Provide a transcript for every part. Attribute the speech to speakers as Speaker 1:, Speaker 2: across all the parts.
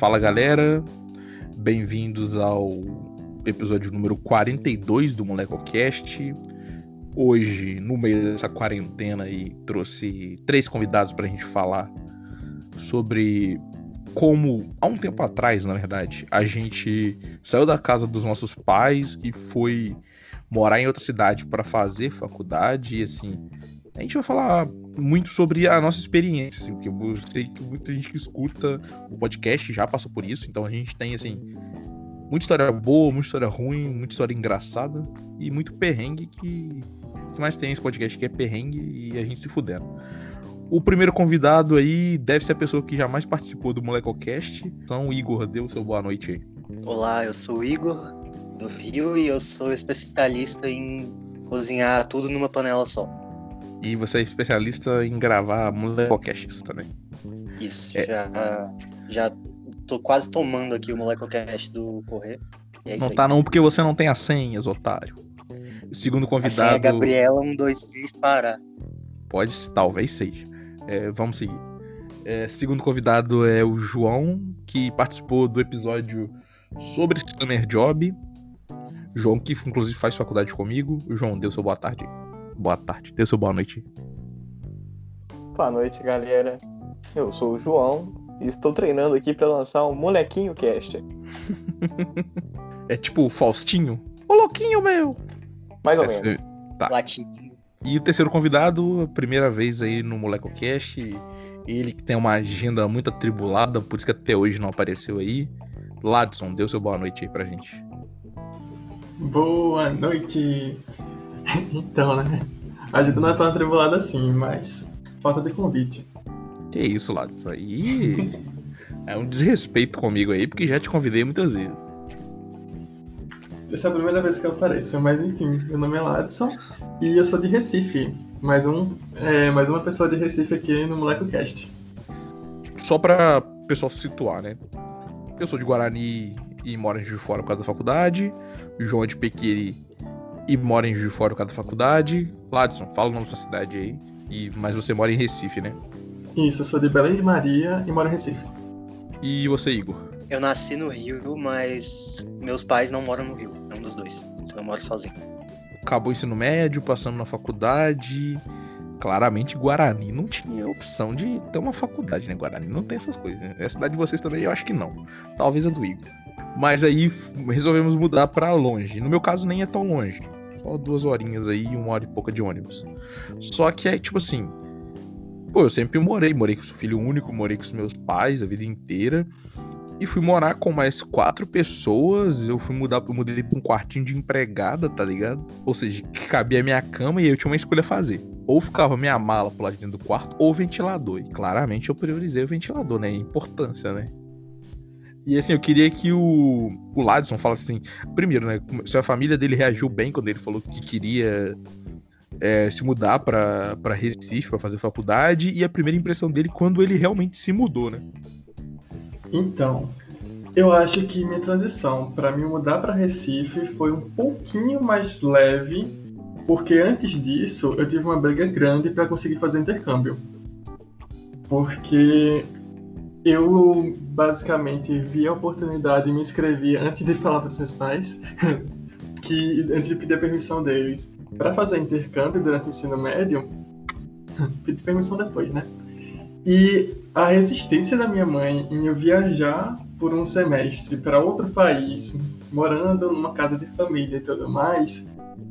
Speaker 1: Fala galera, bem-vindos ao episódio número 42 do MolecoCast. Hoje, no meio dessa quarentena, aí, trouxe três convidados para a gente falar sobre como, há um tempo atrás, na verdade, a gente saiu da casa dos nossos pais e foi morar em outra cidade para fazer faculdade e assim. A gente vai falar muito sobre a nossa experiência, assim, porque eu sei que muita gente que escuta o podcast já passou por isso, então a gente tem assim muita história boa, muita história ruim, muita história engraçada e muito perrengue que, que mais tem esse podcast que é perrengue e a gente se fudendo. O primeiro convidado aí deve ser a pessoa que jamais participou do Molecocast. Então, Igor, deu o seu boa noite aí.
Speaker 2: Olá, eu sou o Igor, do Rio, e eu sou especialista em cozinhar tudo numa panela só.
Speaker 1: E você é especialista em gravar Molecocast também.
Speaker 2: Isso, é... já, já tô quase tomando aqui o Molecocast do Correr.
Speaker 1: É não tá não, porque você não tem as senhas, otário. O segundo convidado... A senha é
Speaker 2: Gabriela 123 para.
Speaker 1: Pode, talvez seja. É, vamos seguir. É, segundo convidado é o João, que participou do episódio sobre Summer Job. João, que inclusive faz faculdade comigo. João, deu seu boa tarde. Boa tarde, seu boa noite.
Speaker 3: Boa noite, galera. Eu sou o João e estou treinando aqui para lançar um Molequinho Cast.
Speaker 1: é tipo o Faustinho? Ô louquinho meu!
Speaker 3: Mais ou é, menos.
Speaker 1: Tá. Latinho. E o terceiro convidado, primeira vez aí no MolecoCast, ele que tem uma agenda muito atribulada, por isso que até hoje não apareceu aí. Ladson, deu seu boa noite aí pra gente.
Speaker 4: Boa noite! Então, né? A agenda não é tão atribulada assim, mas falta de convite.
Speaker 1: Que isso, Ladson? Aí é um desrespeito comigo aí, porque já te convidei muitas vezes.
Speaker 4: Essa é a primeira vez que eu apareço, mas enfim, meu nome é Ladson e eu sou de Recife. Mais, um, é, mais uma pessoa de Recife aqui no MolecoCast.
Speaker 1: Só pra pessoal se situar, né? Eu sou de Guarani e moro em Juiz de Fora por causa da faculdade. O João é de Pequiri e mora em Juiz de Fora por causa da faculdade. Ladson, fala o nome da sua cidade aí. E, mas você mora em Recife, né?
Speaker 4: Isso, eu sou de Belém de Maria e moro em Recife.
Speaker 1: E você, Igor?
Speaker 2: Eu nasci no Rio, mas meus pais não moram no Rio, é um dos dois. Então eu moro sozinho.
Speaker 1: Acabou o ensino médio, passando na faculdade. Claramente, Guarani não tinha opção de ter uma faculdade, né? Guarani não tem essas coisas, né? A cidade de vocês também, eu acho que não. Talvez a do Igor. Mas aí resolvemos mudar para longe. No meu caso, nem é tão longe. Só duas horinhas aí e uma hora e pouca de ônibus. Só que é tipo assim. Pô, eu sempre morei. Morei com o filho único, morei com os meus pais a vida inteira e fui morar com mais quatro pessoas. Eu fui mudar, eu mudei pra um quartinho de empregada, tá ligado? Ou seja, que cabia a minha cama e eu tinha uma escolha a fazer. Ou ficava minha mala pro lado de dentro do quarto, ou ventilador. E claramente eu priorizei o ventilador, né? Importância, né? E assim, eu queria que o, o Ladson falasse assim: primeiro, né? Se a família dele reagiu bem quando ele falou que queria é, se mudar para Recife para fazer faculdade, e a primeira impressão dele quando ele realmente se mudou, né?
Speaker 4: Então, eu acho que minha transição para me mudar para Recife foi um pouquinho mais leve, porque antes disso eu tive uma briga grande para conseguir fazer intercâmbio. Porque eu basicamente vi a oportunidade e me inscrevi antes de falar para os meus pais, que antes de pedir a permissão deles para fazer intercâmbio durante o ensino médio, pedi permissão depois, né? E a resistência da minha mãe em eu viajar por um semestre para outro país, morando numa casa de família e tudo mais,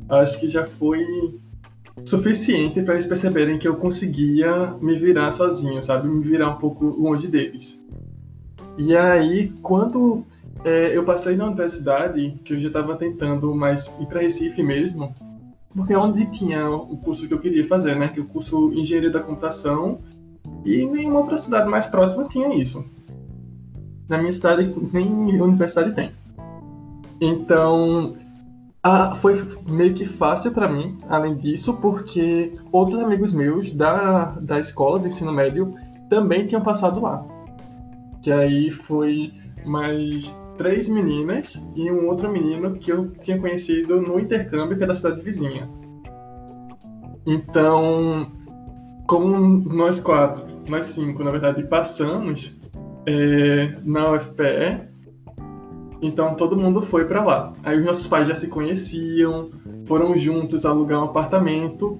Speaker 4: acho que já foi suficiente para eles perceberem que eu conseguia me virar sozinho, sabe? Me virar um pouco longe deles. E aí, quando é, eu passei na universidade, que eu já estava tentando mais ir para Recife mesmo, porque é onde tinha o curso que eu queria fazer, né? Que é o curso Engenharia da Computação e nenhuma outra cidade mais próxima tinha isso. Na minha cidade, nem universidade tem. Então, a, foi meio que fácil para mim, além disso, porque outros amigos meus da, da escola de ensino médio também tinham passado lá. Que aí foi mais três meninas e um outro menino que eu tinha conhecido no intercâmbio, que é da cidade vizinha. Então, como nós quatro, nós cinco, na verdade, passamos, é, na UFPE. Então todo mundo foi para lá. Aí os nossos pais já se conheciam, foram juntos alugar um apartamento.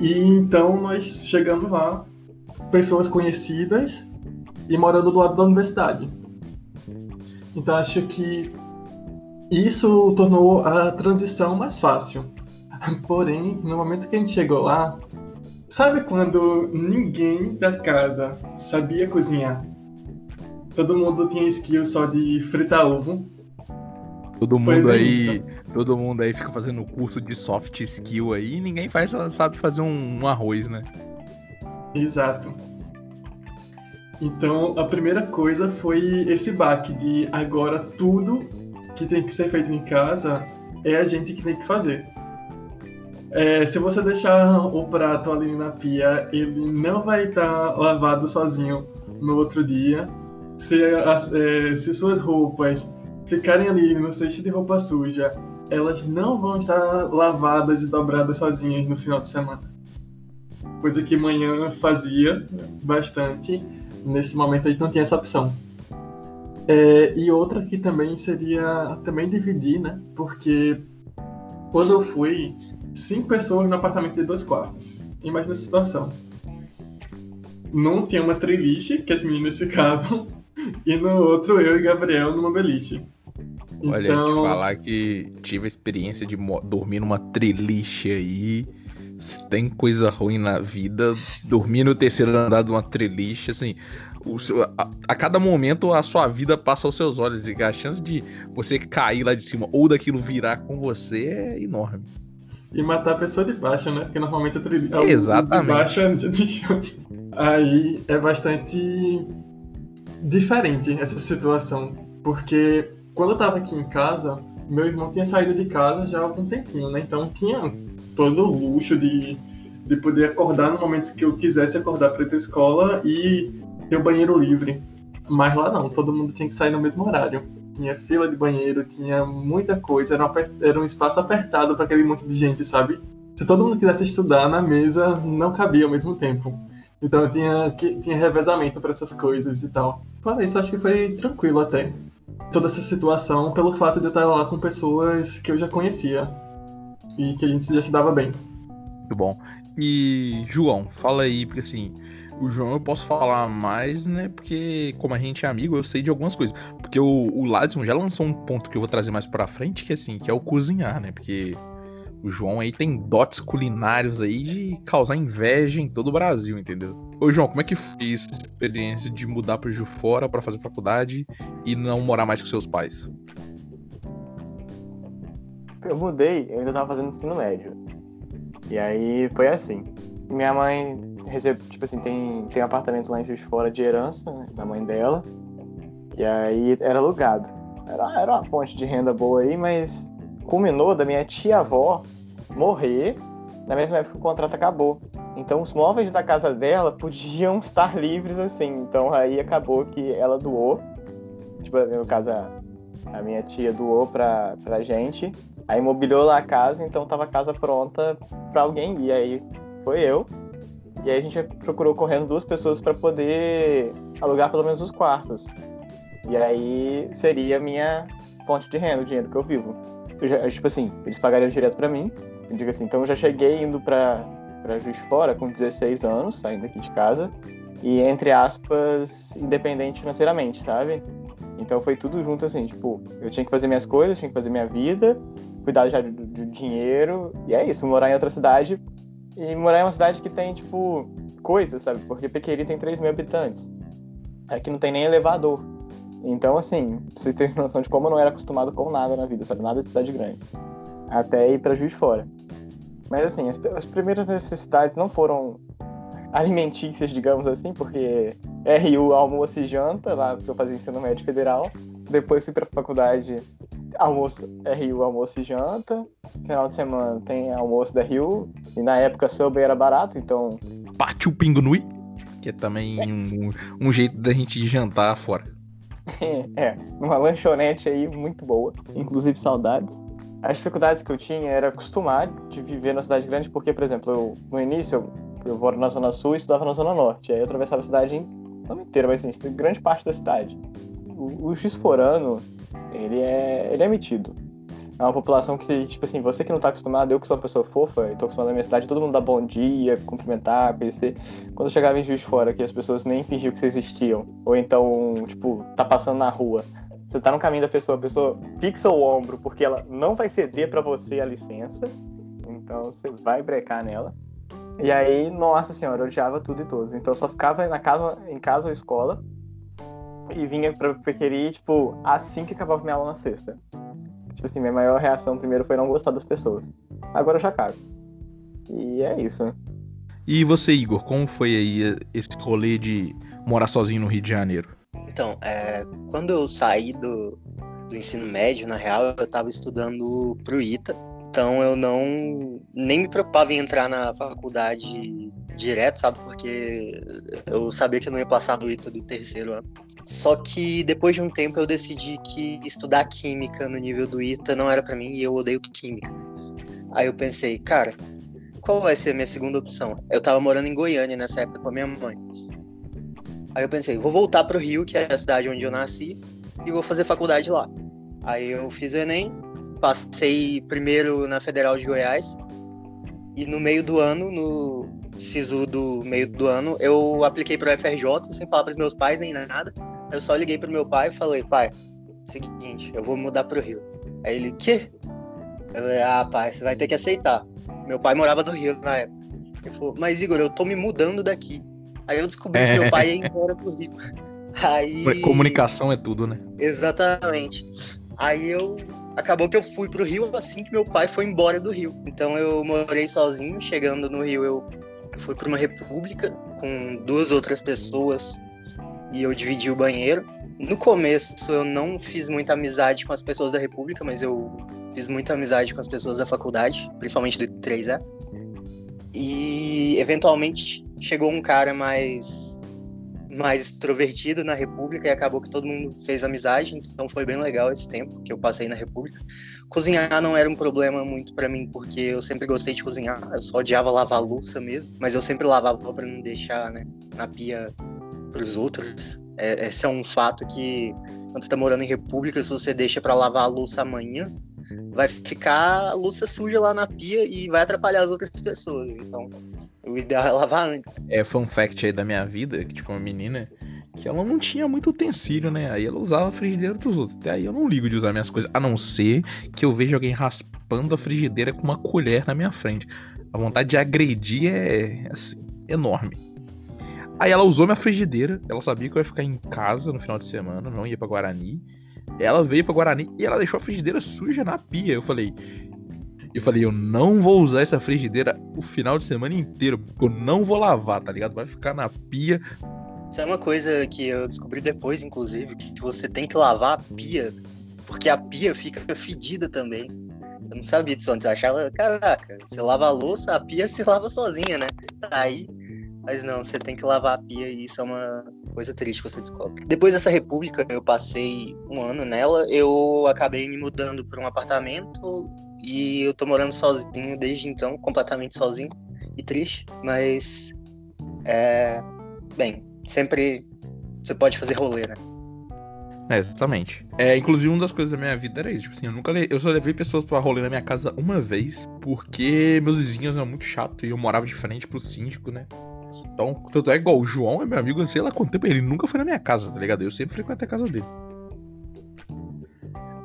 Speaker 4: E então nós chegamos lá, pessoas conhecidas e morando do lado da universidade. Então acho que isso tornou a transição mais fácil. Porém, no momento que a gente chegou lá, sabe quando ninguém da casa sabia cozinhar? Todo mundo tinha skill só de fritar ovo.
Speaker 1: Todo
Speaker 4: Foi
Speaker 1: mundo aí,
Speaker 4: isso.
Speaker 1: todo mundo aí fica fazendo curso de soft skill aí, e ninguém faz, sabe fazer um, um arroz, né?
Speaker 4: Exato. Então, a primeira coisa foi esse baque de agora tudo que tem que ser feito em casa é a gente que tem que fazer. É, se você deixar o prato ali na pia, ele não vai estar lavado sozinho no outro dia. Se, é, se suas roupas ficarem ali no cesto de roupa suja, elas não vão estar lavadas e dobradas sozinhas no final de semana. Coisa que manhã fazia bastante. Nesse momento a gente não tinha essa opção. É, e outra que também seria também dividir, né? Porque quando eu fui, cinco pessoas no apartamento de dois quartos. Imagina essa situação. Num tinha uma triliche que as meninas ficavam, e no outro eu e Gabriel numa beliche.
Speaker 1: Olha,
Speaker 4: Então,
Speaker 1: te falar que tive a experiência de dormir numa treliche aí. Se tem coisa ruim na vida, dormir no terceiro andar de uma treliche, assim, seu- a, a cada momento a sua vida passa aos seus olhos e a chance de você cair lá de cima ou daquilo virar com você é enorme.
Speaker 4: E matar a pessoa de baixo, né? Porque normalmente a trilha.
Speaker 1: Exatamente.
Speaker 4: De baixo é de chão. Aí é bastante diferente essa situação. Porque quando eu tava aqui em casa, meu irmão tinha saído de casa já há algum tempinho, né? Então tinha todo o luxo de, de poder acordar no momento que eu quisesse acordar pra ir pra escola e ter o banheiro livre. Mas lá não, todo mundo tinha que sair no mesmo horário. Tinha fila de banheiro, tinha muita coisa, era um, era um espaço apertado para aquele monte de gente, sabe? Se todo mundo quisesse estudar na mesa, não cabia ao mesmo tempo. Então tinha, tinha revezamento para essas coisas e tal. Fora isso, acho que foi tranquilo até. Toda essa situação, pelo fato de eu estar lá com pessoas que eu já conhecia. E que a gente já se dava bem.
Speaker 1: Muito bom. E, João, fala aí, porque assim, o João eu posso falar mais, né? Porque, como a gente é amigo, eu sei de algumas coisas. Porque o, o Ladson já lançou um ponto que eu vou trazer mais pra frente, que assim, que é o cozinhar, né? Porque o João aí tem dotes culinários aí de causar inveja em todo o Brasil, entendeu? Ô, João, como é que foi essa experiência de mudar pro Ju fora pra fazer faculdade e não morar mais com seus pais?
Speaker 3: Eu mudei, eu ainda tava fazendo ensino médio. E aí foi assim. Minha mãe recebe, tipo assim, tem, tem um apartamento lá em Juiz Fora de herança, né, da mãe dela. E aí era alugado. Era, era uma fonte de renda boa aí, mas culminou da minha tia-avó morrer na mesma época que o contrato acabou. Então os móveis da casa dela podiam estar livres assim. Então aí acabou que ela doou. Tipo, no caso, a, minha tia doou pra, pra gente. Aí mobiliou lá a casa, então tava a casa pronta pra alguém. E aí foi eu. E aí a gente procurou correndo duas pessoas pra poder alugar pelo menos os quartos. E aí seria a minha fonte de renda, o dinheiro que eu vivo. Eu já- tipo assim, eles pagariam direto pra mim. Digo assim, então eu já cheguei indo pra Juiz de Fora com 16 anos, saindo aqui de casa. E entre aspas, independente financeiramente, sabe? Então foi tudo junto assim, tipo, eu tinha que fazer minhas coisas, tinha que fazer minha vida, cuidar já do, do dinheiro, e é isso, morar em outra cidade. E morar em uma cidade que tem, tipo, coisas, sabe? Porque Pequeri tem 3 mil habitantes. Aqui não tem nem elevador. Então, assim, vocês terem noção de como eu não era acostumado com nada na vida, sabe? Nada de cidade grande. Até ir pra Juiz Fora. Mas, assim, as, as primeiras necessidades não foram alimentícias, digamos assim, porque RU almoço e janta, lá que eu fazia ensino médio federal. Depois fui pra faculdade, almoço, RU, almoço e janta. Final de semana tem almoço da RU. E na época Subway era barato, então
Speaker 1: Partiu Pingo Nui, que é também um, um jeito da gente jantar fora.
Speaker 3: é, uma lanchonete aí muito boa. Inclusive saudades. As dificuldades que eu tinha era acostumar de viver na cidade grande, porque, por exemplo, eu, no início eu, eu moro na Zona Sul e estudava na Zona Norte. Aí eu atravessava a cidade não inteira, mas assim, grande parte da cidade. O, o X-Forano, ele é, ele é metido. É uma população que, tipo assim, você que não tá acostumado, eu que sou uma pessoa fofa, e tô acostumado na minha cidade, todo mundo dá bom dia, cumprimentar, conhecer. Quando eu chegava em Juiz Fora, que as pessoas nem fingiam que vocês existiam, ou então, tipo, tá passando na rua, você tá no caminho da pessoa, a pessoa fixa o ombro, porque ela não vai ceder para você a licença, então você vai brecar nela. E aí, nossa senhora, eu odiava tudo e todos. Então eu só ficava na casa, em casa ou escola, e vinha pra Pequeri, tipo, assim que acabava minha aula na sexta. Tipo assim, minha maior reação primeiro foi não gostar das pessoas. Agora eu já cago. E é isso, né?
Speaker 1: E você, Igor, como foi aí esse rolê de morar sozinho no Rio de Janeiro?
Speaker 2: Então, é, quando eu saí do, do ensino médio, na real, eu tava estudando pro ITA. Então eu não nem me preocupava em entrar na faculdade direto, sabe? Porque eu sabia que eu não ia passar do ITA do terceiro ano. Só que depois de um tempo eu decidi que estudar química no nível do ITA não era para mim e eu odeio química. Aí eu pensei, cara, qual vai ser a minha segunda opção? Eu tava morando em Goiânia nessa época com a minha mãe. Aí eu pensei, vou voltar pro Rio, que é a cidade onde eu nasci, e vou fazer faculdade lá. Aí eu fiz o Enem, passei primeiro na Federal de Goiás, e no meio do ano, no SISU do meio do ano, eu apliquei pro FRJ, sem falar pros meus pais nem nada. Eu só liguei pro meu pai e falei, pai, seguinte, eu vou mudar pro Rio. Aí ele, quê? Eu falei, ah, pai, você vai ter que aceitar. Meu pai morava no Rio na época. Ele falou, mas Igor, eu tô me mudando daqui. Aí eu descobri é. que meu pai ia embora pro Rio. Aí...
Speaker 1: Comunicação é tudo, né?
Speaker 2: Exatamente. Aí eu. Acabou que eu fui pro Rio assim que meu pai foi embora do Rio. Então eu morei sozinho. Chegando no Rio, eu fui para uma república com duas outras pessoas e eu dividi o banheiro. No começo eu não fiz muita amizade com as pessoas da República, mas eu fiz muita amizade com as pessoas da faculdade, principalmente do 3A. E eventualmente chegou um cara mais mais extrovertido na República e acabou que todo mundo fez amizade, então foi bem legal esse tempo que eu passei na República. Cozinhar não era um problema muito para mim, porque eu sempre gostei de cozinhar, eu só odiava lavar louça mesmo, mas eu sempre lavava para não deixar, né, na pia pros outros. É, esse é um fato que quando você tá morando em república, se você deixa para lavar a louça amanhã, vai ficar a louça suja lá na pia e vai atrapalhar as outras pessoas. Então, o ideal é lavar antes.
Speaker 1: É fun fact aí da minha vida, que tipo uma menina que ela não tinha muito utensílio, né? Aí ela usava a frigideira dos outros. Até aí eu não ligo de usar minhas coisas, a não ser que eu veja alguém raspando a frigideira com uma colher na minha frente. A vontade de agredir é assim, enorme. Aí ela usou minha frigideira, ela sabia que eu ia ficar em casa no final de semana, não ia para Guarani. Ela veio para Guarani e ela deixou a frigideira suja na pia. Eu falei, eu falei, eu não vou usar essa frigideira o final de semana inteiro, porque eu não vou lavar, tá ligado? Vai ficar na pia.
Speaker 2: Isso é uma coisa que eu descobri depois, inclusive, que você tem que lavar a pia, porque a pia fica fedida também. Eu não sabia disso antes, eu achava, caraca, você lava a louça, a pia se lava sozinha, né? Aí mas não, você tem que lavar a pia e isso é uma coisa triste que você descobre. Depois dessa república, eu passei um ano nela, eu acabei me mudando para um apartamento e eu tô morando sozinho desde então, completamente sozinho e triste, mas é bem, sempre você pode fazer rolê, né?
Speaker 1: É, exatamente. É, inclusive, uma das coisas da minha vida era isso. Tipo assim, eu nunca le... eu só levei pessoas pra rolê na minha casa uma vez, porque meus vizinhos eram muito chato e eu morava de frente pro síndico, né? Então, tanto é igual o João é meu amigo, sei lá quanto tempo, ele nunca foi na minha casa, tá ligado? Eu sempre frequentei a casa dele.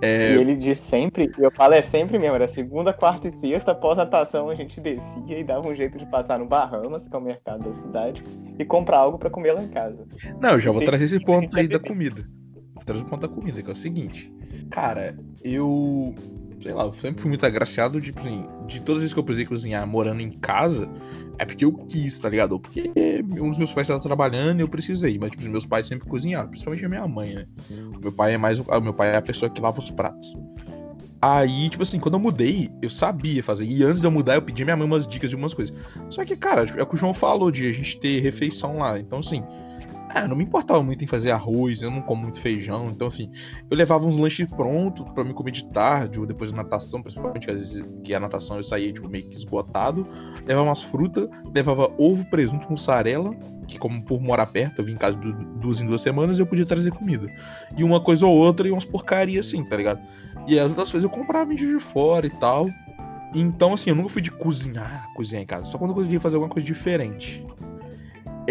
Speaker 3: É... E ele diz sempre, eu falo é sempre mesmo, era segunda, quarta e sexta, após a natação a gente descia e dava um jeito de passar no Bahamas, que é o mercado da cidade, e comprar algo para comer lá em casa.
Speaker 1: Não, eu já vou trazer esse ponto aí da comida. Vou trazer o ponto da comida, que é o seguinte. Cara, eu sei lá, eu sempre fui muito agraciado, tipo assim, de todas as vezes que eu precisei cozinhar morando em casa, é porque eu quis, tá ligado? Porque um dos meus pais estava trabalhando e eu precisei, mas tipo, os meus pais sempre cozinharam, principalmente a minha mãe, né? O meu pai é mais o meu pai é a pessoa que lava os pratos. Aí, tipo assim, quando eu mudei, eu sabia fazer. E antes de eu mudar, eu pedi minha mãe umas dicas de umas coisas. Só que, cara, é o que o João falou de a gente ter refeição lá. Então, assim, Ah, não me importava muito em fazer arroz, eu não como muito feijão, então assim, eu levava uns lanches prontos para me comer de tarde ou depois da natação, principalmente às vezes que a natação eu saía tipo meio que esgotado, levava umas frutas, levava ovo, presunto, mussarela, que como por morar perto, eu vim em casa duas em duas semanas, eu podia trazer comida. E uma coisa ou outra e umas porcarias assim, tá ligado? E as outras coisas eu comprava em de fora e tal. Então, assim, eu nunca fui de cozinhar, cozinhar em casa, só quando eu queria fazer alguma coisa diferente.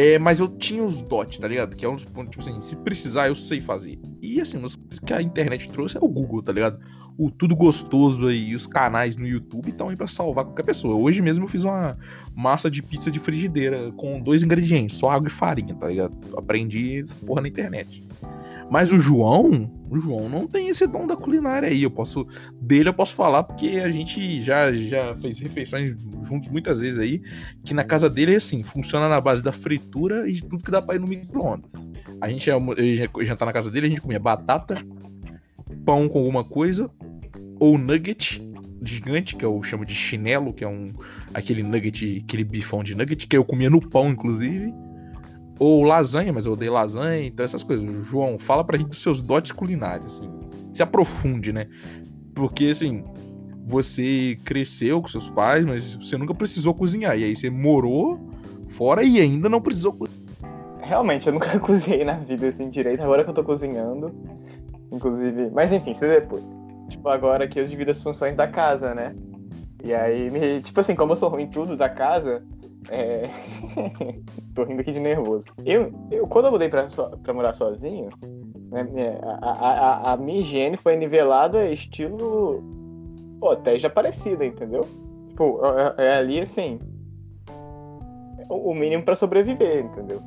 Speaker 1: É, mas eu tinha os dots, tá ligado? Que é um dos pontos, tipo assim, se precisar, eu sei fazer. E assim, as coisas que a internet trouxe é o Google, tá ligado? O tudo gostoso aí, os canais no YouTube estão aí pra salvar qualquer pessoa. Hoje mesmo eu fiz uma massa de pizza de frigideira com dois ingredientes, só água e farinha, tá ligado? Aprendi essa porra na internet. Mas o João, o João não tem esse dom da culinária aí. Eu posso dele eu posso falar porque a gente já já fez refeições juntos muitas vezes aí, que na casa dele é assim, funciona na base da fritura e de tudo que dá para ir no micro-ondas. A gente ia, ia jantar na casa dele, a gente comia batata, pão com alguma coisa ou nugget gigante, que eu chamo de chinelo, que é um aquele nugget, aquele bifão de nugget que eu comia no pão inclusive ou lasanha, mas eu odeio lasanha, então essas coisas. João, fala pra gente dos seus dotes culinários, assim. Se aprofunde, né? Porque, assim, você cresceu com seus pais, mas você nunca precisou cozinhar. E aí você morou fora e ainda não precisou cozinhar.
Speaker 3: Realmente, eu nunca cozinhei na vida, assim, direito. Agora que eu tô cozinhando, inclusive... Mas, enfim, isso é depois. Tipo, agora que eu divido as funções da casa, né? E aí, me... tipo assim, como eu sou ruim em tudo da casa, é... Tô rindo aqui de nervoso. Eu, eu quando eu mudei pra, pra morar sozinho, né, a, a, a, minha higiene foi nivelada estilo até já parecida, entendeu? Tipo, é, é ali assim. O, mínimo para sobreviver, entendeu?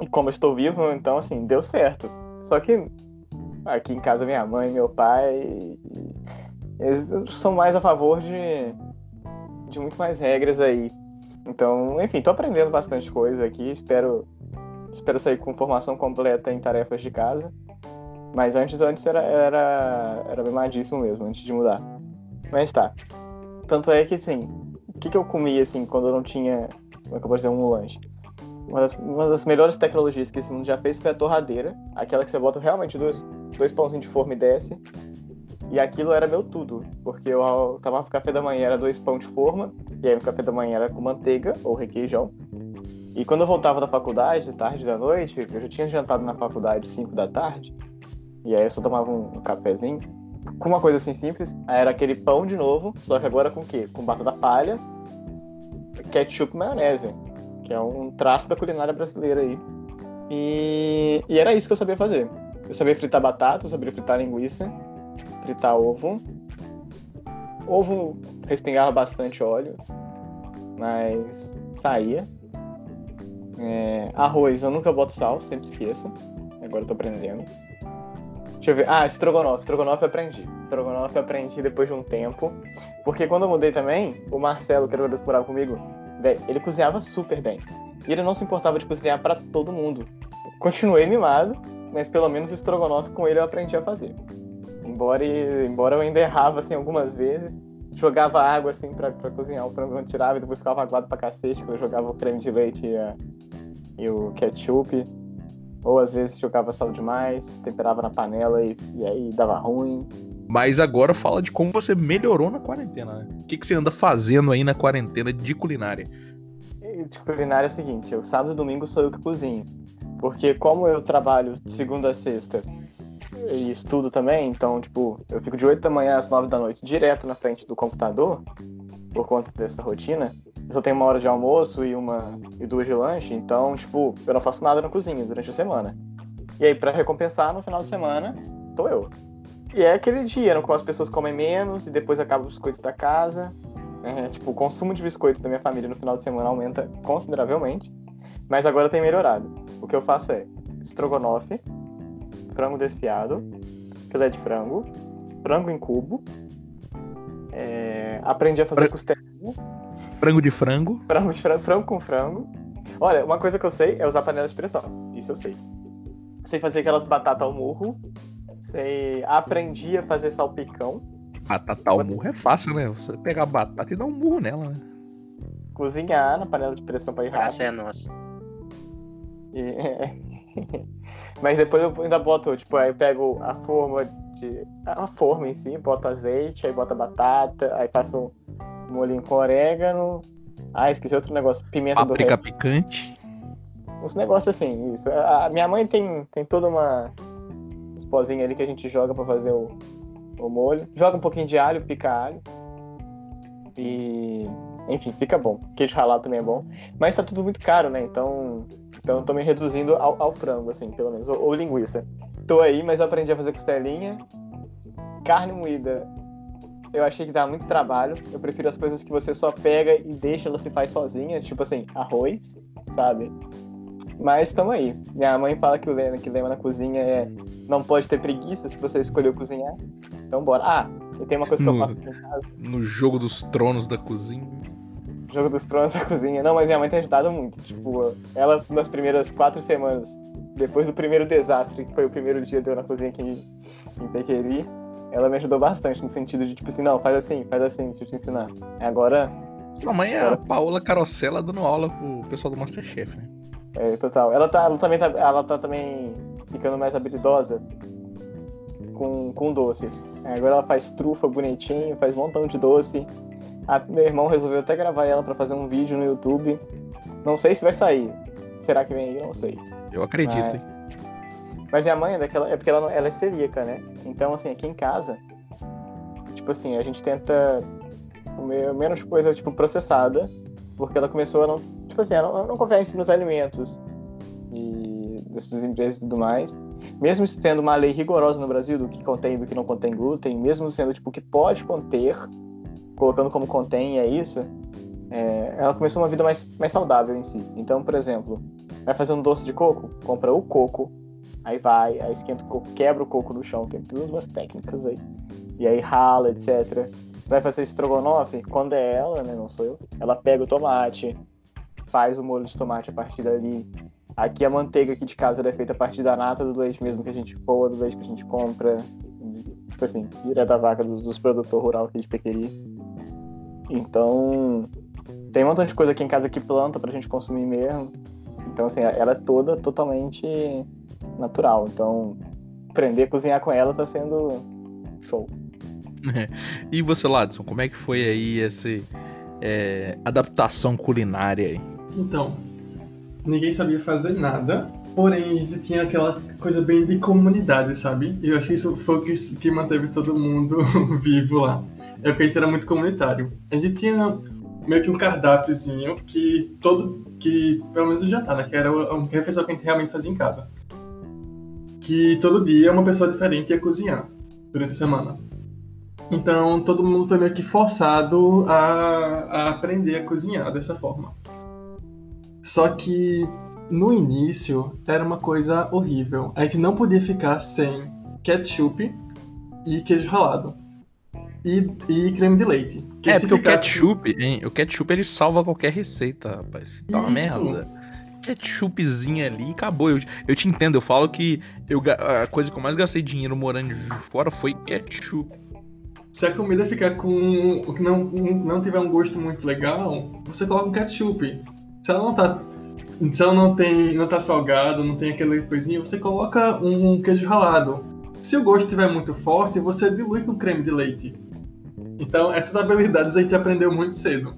Speaker 3: E como eu estou vivo, então assim, deu certo. Só que aqui em casa minha mãe meu pai eles são mais a favor de, de muito mais regras aí então, enfim, tô aprendendo bastante coisa aqui. Espero, espero sair com formação completa em tarefas de casa. Mas antes, antes era, era, era mimadíssimo mesmo, antes de mudar. Mas tá. Tanto é que, assim, o que, que eu comia, assim, quando eu não tinha, como é que eu dizer, um lanche? Uma das, uma das melhores tecnologias que esse mundo já fez foi a torradeira. Aquela que você bota realmente dois, dois pãozinhos de forma e desce. E aquilo era meu tudo, porque eu tava no café da manhã era dois pão de forma, e aí no café da manhã era com manteiga ou requeijão. E quando eu voltava da faculdade, tarde da noite, eu já tinha jantado na faculdade 5 da tarde, e aí eu só tomava um, cafezinho, com uma coisa assim simples, era aquele pão de novo, só que agora com o quê? Com batata palha, ketchup e maionese, que é um traço da culinária brasileira aí. E, e era isso que eu sabia fazer. Eu sabia fritar batata, eu sabia fritar linguiça, fritar ovo. Ovo respingava bastante óleo, mas saía. É, arroz, eu nunca boto sal, sempre esqueço. Agora eu tô aprendendo. Deixa eu ver. Ah, estrogonofe. Estrogonofe eu aprendi. Estrogonofe eu aprendi depois de um tempo. Porque quando eu mudei também, o Marcelo, que era o que morava comigo, ele cozinhava super bem. E ele não se importava de cozinhar para todo mundo. Continuei mimado, mas pelo menos o estrogonofe com ele eu aprendi a fazer. Embora, embora eu ainda errava assim algumas vezes, jogava água assim pra, pra cozinhar o frango, não tirava e depois ficava aguado pra cacete quando eu jogava o creme de leite e, a, e o ketchup. Ou às vezes jogava sal demais, temperava na panela e, e aí dava ruim.
Speaker 1: Mas agora fala de como você melhorou na quarentena, né? O que, que você anda fazendo aí na quarentena de culinária?
Speaker 3: De culinária é o seguinte, eu sábado e domingo sou eu que cozinho. Porque como eu trabalho de segunda a sexta e estudo também, então, tipo, eu fico de 8 da manhã às 9 da noite direto na frente do computador, por conta dessa rotina. Eu só tenho uma hora de almoço e uma e duas de lanche, então, tipo, eu não faço nada na cozinha durante a semana. E aí, para recompensar, no final de semana, tô eu. E é aquele dia no qual as pessoas comem menos e depois acabam os biscoitos da casa. É, tipo, o consumo de biscoitos da minha família no final de semana aumenta consideravelmente. Mas agora tem melhorado. O que eu faço é estrogonofe, frango desfiado, filé de frango, frango em cubo. É, aprendi a fazer Fra... costelinha.
Speaker 1: Frango de frango.
Speaker 3: Frango de frango, frango com frango. Olha, uma coisa que eu sei é usar panela de pressão. Isso eu sei. Sei fazer aquelas batatas ao murro. Sei... Aprendi a fazer salpicão.
Speaker 1: Batata ao murro é fácil, né? Você pegar a batata e dar um murro nela, né?
Speaker 3: Cozinhar na panela de pressão para ir rápido.
Speaker 2: Essa é a nossa.
Speaker 3: E, Mas depois eu ainda boto, tipo, aí eu pego a forma de. A forma em si, boto azeite, aí boto batata, aí faço um molhinho com orégano. Ah, esqueci outro negócio. Pimenta
Speaker 1: Páprica
Speaker 3: do reino.
Speaker 1: picante.
Speaker 3: Uns negócios assim, isso. A minha mãe tem, tem toda uma. Uns pozinhos ali que a gente joga pra fazer o, o molho. Joga um pouquinho de alho, pica alho. E. Enfim, fica bom. Queijo ralado também é bom. Mas tá tudo muito caro, né? Então. Então eu tô me reduzindo ao, ao frango, assim, pelo menos. Ou, ou linguiça. Tô aí, mas eu aprendi a fazer costelinha. Carne moída. Eu achei que dá muito trabalho. Eu prefiro as coisas que você só pega e deixa, ela se faz sozinha. Tipo assim, arroz, sabe? Mas estamos aí. Minha mãe fala que o lema, que lema na cozinha é não pode ter preguiça se você escolheu cozinhar. Então bora. Ah, e tem uma coisa que eu faço aqui em casa.
Speaker 1: No jogo dos tronos da cozinha.
Speaker 3: Jogo dos Tronos da cozinha. Não, mas minha mãe tem ajudado muito. Tipo, ela nas primeiras quatro semanas, depois do primeiro desastre, que foi o primeiro dia deu na cozinha aqui em, em Pequeri, ela me ajudou bastante no sentido de, tipo assim, não, faz assim, faz assim, deixa eu te ensinar. Agora,
Speaker 1: Sua mãe é a Paola Carosella dando aula pro pessoal do Masterchef, né?
Speaker 3: é total. Ela tá, ela também tá, ela tá também ficando mais habilidosa com, com doces. É, Agora ela faz trufa bonitinho, faz um montão de doce. A- meu irmão resolveu até gravar ela pra fazer um vídeo no YouTube. Não sei se vai sair. Será que vem aí? Não sei.
Speaker 1: Eu acredito,
Speaker 3: É.
Speaker 1: hein?
Speaker 3: Mas minha mãe é daquela. É porque ela, não- ela é celíaca, né? Então, assim, aqui em casa, tipo assim, a gente tenta comer menos coisa, tipo, processada, porque ela começou a não. Tipo assim, ela não, não confia em si nos alimentos e dessas empresas e tudo mais. Mesmo sendo uma lei rigorosa no Brasil do que contém e do que não contém glúten, mesmo sendo, tipo, o que pode conter, colocando como contém, é isso, é, ela começou uma vida mais, mais saudável em si. Então, por exemplo, vai fazer um doce de coco, compra o coco, Aí vai, aí esquenta o coco, quebra o coco no chão, tem todas umas técnicas aí. E aí rala, etc. Vai fazer estrogonofe, quando é ela, né, não sou eu, ela pega o tomate, faz o molho de tomate a partir dali. Aqui a manteiga aqui de casa é feita a partir da nata do leite mesmo que a gente coa, do leite que a gente compra. Tipo assim, direto da vaca dos, dos produtores rurais aqui de Pequeri. Então, tem um montão de coisa aqui em casa que planta pra gente consumir mesmo. Então, assim, ela é toda totalmente natural. Então, aprender a cozinhar com ela tá sendo show.
Speaker 1: E você, Ladson, como é que foi aí essa é, adaptação culinária aí?
Speaker 4: Então, ninguém sabia fazer nada, porém a gente tinha aquela coisa bem de comunidade, sabe? E eu acho que isso foi o que, que manteve todo mundo vivo lá. É porque a gente era muito comunitário. A gente tinha meio que um cardápiozinho que todo. que pelo menos o jantar, né? Que era a única refeição que a gente realmente fazia em casa. Que todo dia uma pessoa diferente ia cozinhar durante a semana. Então todo mundo foi meio que forçado a, a aprender a cozinhar dessa forma. Só que no início era uma coisa horrível. A gente não podia ficar sem ketchup e queijo ralado. E, e creme de leite. Que
Speaker 1: é, porque o
Speaker 4: ficasse-
Speaker 1: ketchup, hein, o ketchup ele salva qualquer receita, rapaz. Tá uma merda. Ketchupzinho ali e acabou. Eu, eu te entendo, eu falo que eu, a coisa que eu mais gastei dinheiro morando fora foi ketchup.
Speaker 4: Se a comida ficar com. que não, não tiver um gosto muito legal, você coloca um ketchup. Se ela não tá. Ela não tem. não tá salgada, não tem aquela coisinha, você coloca um queijo ralado. Se o gosto estiver muito forte, você dilui com creme de leite. Então essas habilidades a gente aprendeu muito cedo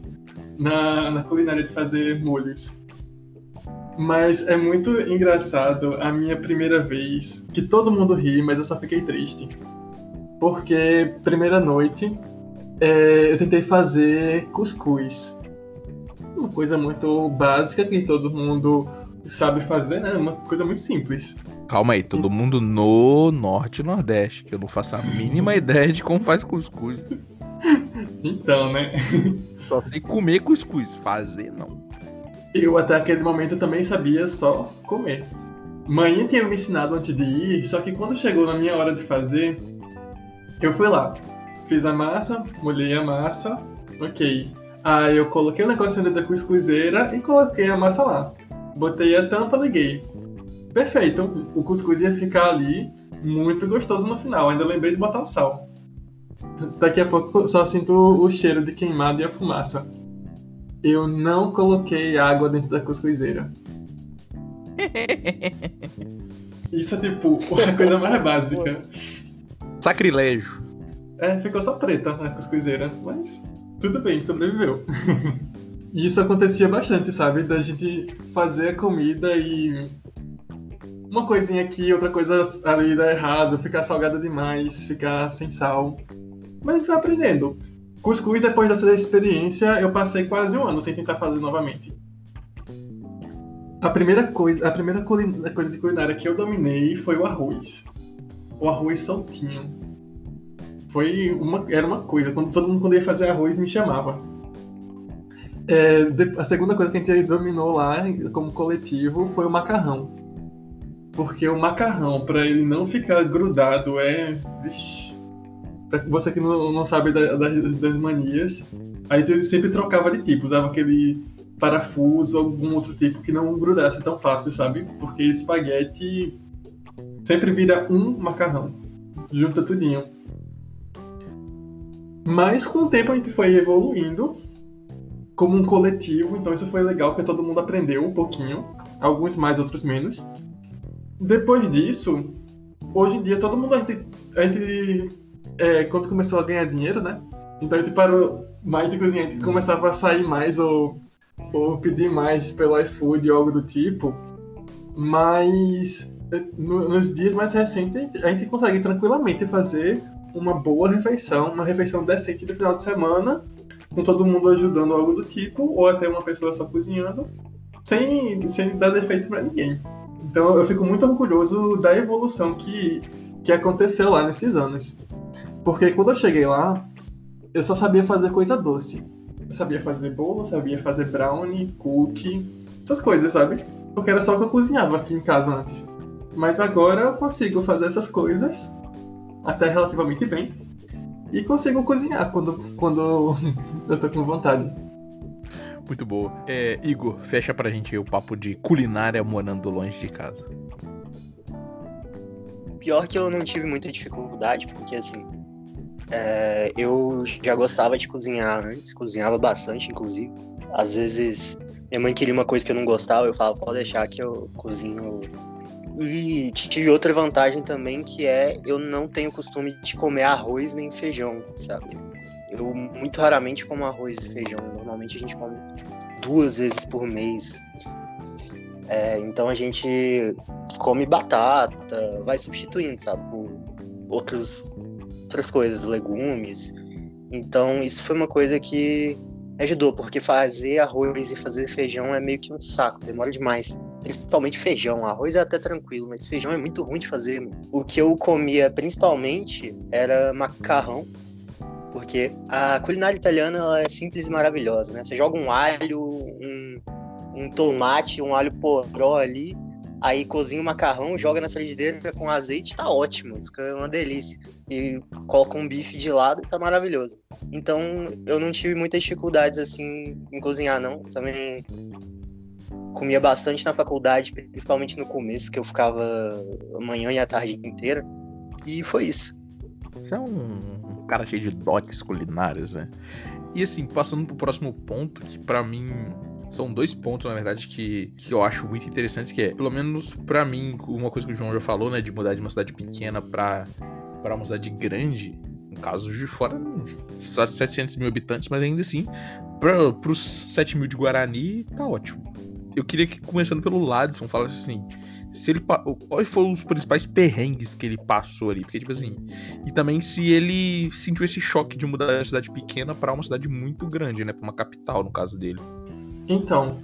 Speaker 4: na, na culinária de fazer molhos. Mas é muito engraçado a minha primeira vez, que todo mundo ri, mas eu só fiquei triste. Porque, primeira noite, é, eu tentei fazer cuscuz. Uma coisa muito básica que todo mundo sabe fazer, né? Uma coisa muito simples.
Speaker 1: Calma aí, todo mundo no norte e nordeste, que eu não faço a mínima ideia de como faz cuscuz.
Speaker 4: Então, né?
Speaker 1: Só sei comer cuscuz, fazer não.
Speaker 4: Eu até aquele momento também sabia só comer. Mãe tinha me ensinado antes de ir, só que quando chegou na minha hora de fazer, eu fui lá. Fiz a massa, molhei a massa, ok. Aí eu coloquei o negocinho dentro da cuscuzeira e coloquei a massa lá. Botei a tampa, liguei. Perfeito, o cuscuz ia ficar ali muito gostoso no final. Ainda lembrei de botar o sal. Daqui a pouco eu só sinto o cheiro de queimado e a fumaça. Eu não coloquei água dentro da cuscuzeira. Isso é tipo a coisa mais básica.
Speaker 1: Sacrilégio.
Speaker 4: É, ficou só preta na cuscuzeira, mas tudo bem, sobreviveu. e isso acontecia bastante, sabe? Da gente fazer a comida e. Uma coisinha aqui, outra coisa ali dá errado, ficar salgada demais, ficar sem sal. Mas a gente vai aprendendo. Cuscuz, depois dessa experiência, eu passei quase um ano sem tentar fazer novamente. A primeira coisa, a primeira coisa de culinária que eu dominei foi o arroz. O arroz soltinho. Foi uma, era uma coisa. Quando todo mundo quando ia fazer arroz me chamava. É, a segunda coisa que a gente dominou lá como coletivo foi o macarrão. Porque o macarrão, para ele não ficar grudado, é. Pra você que não, não sabe da, da, das manias, aí eu sempre trocava de tipo, usava aquele parafuso, algum outro tipo que não grudasse tão fácil, sabe? Porque espaguete sempre vira um macarrão, junta tudinho. Mas com o tempo a gente foi evoluindo como um coletivo, então isso foi legal, porque todo mundo aprendeu um pouquinho, alguns mais, outros menos. Depois disso, hoje em dia todo mundo a gente, a gente é, quando começou a ganhar dinheiro, né? Então a gente parou mais de cozinhar, a gente começava a sair mais ou, ou pedir mais pelo iFood ou algo do tipo. Mas no, nos dias mais recentes a gente consegue tranquilamente fazer uma boa refeição, uma refeição decente no final de semana, com todo mundo ajudando algo do tipo, ou até uma pessoa só cozinhando, sem, sem dar defeito para ninguém. Então eu fico muito orgulhoso da evolução que, que aconteceu lá nesses anos. Porque quando eu cheguei lá, eu só sabia fazer coisa doce. Eu sabia fazer bolo, sabia fazer brownie, cookie, essas coisas, sabe? Porque era só o que eu cozinhava aqui em casa antes. Mas agora eu consigo fazer essas coisas até relativamente bem. E consigo cozinhar quando, quando eu tô com vontade.
Speaker 1: Muito boa. É, Igor, fecha pra gente o papo de culinária morando longe de casa.
Speaker 2: Pior que eu não tive muita dificuldade, porque assim, é, eu já gostava de cozinhar antes, cozinhava bastante, inclusive. Às vezes, minha mãe queria uma coisa que eu não gostava, eu falava, pode deixar que eu cozinho. E tive outra vantagem também, que é eu não tenho costume de comer arroz nem feijão, sabe? Eu muito raramente como arroz e feijão. Normalmente a gente come duas vezes por mês. É, então a gente come batata, vai substituindo, sabe? Por outros outras coisas, legumes. Então, isso foi uma coisa que ajudou, porque fazer arroz e fazer feijão é meio que um saco, demora demais. Principalmente feijão. Arroz é até tranquilo, mas feijão é muito ruim de fazer. Mano. O que eu comia principalmente era macarrão, porque a culinária italiana é simples e maravilhosa, né? Você joga um alho, um, um tomate, um alho poró ali, aí cozinha o macarrão, joga na frigideira com azeite, tá ótimo, fica uma delícia e coloca um bife de lado tá maravilhoso. Então eu não tive muitas dificuldades assim em cozinhar, não. Também comia bastante na faculdade, principalmente no começo, que eu ficava a manhã e a tarde inteira. E foi isso.
Speaker 1: Você é um, cara cheio de dotes culinários, né? E assim, passando pro próximo ponto, que para mim são dois pontos, na verdade, que, que eu acho muito interessantes, que é, pelo menos para mim, uma coisa que o João já falou, né, de mudar de uma cidade pequena para para uma cidade grande, no caso de fora, só 700 mil habitantes, mas ainda assim, para os 7 mil de Guarani, tá ótimo. Eu queria que, começando pelo Ladson, falasse assim, se ele quais foram os principais perrengues que ele passou ali, porque tipo assim, e também se ele sentiu esse choque de mudar de cidade pequena para uma cidade muito grande, né, para uma capital no caso dele.
Speaker 4: Então,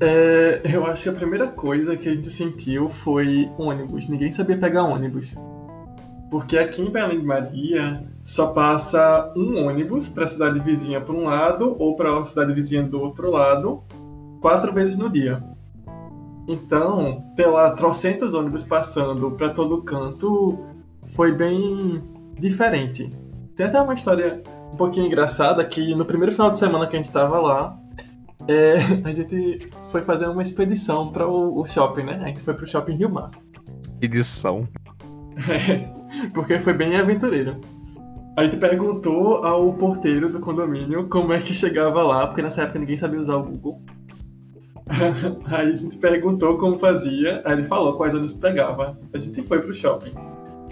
Speaker 4: é, eu acho que a primeira coisa que a gente sentiu foi ônibus. Ninguém sabia pegar ônibus. Porque aqui em Belém de Maria só passa um ônibus para a cidade vizinha por um lado ou para a cidade vizinha do outro lado, quatro vezes no dia. Então, ter lá trocentos ônibus passando para todo canto foi bem diferente. Tem até uma história um pouquinho engraçada que no primeiro final de semana que a gente estava lá, é, a gente foi fazer uma expedição para o, o, shopping, né? A gente foi para o shopping Rio Mar.
Speaker 1: Edição.
Speaker 4: É. porque foi bem aventureiro. A gente perguntou ao porteiro do condomínio como é que chegava lá, porque nessa época ninguém sabia usar o Google. Aí a gente perguntou como fazia, aí ele falou quais ônibus pegava. A gente foi pro shopping.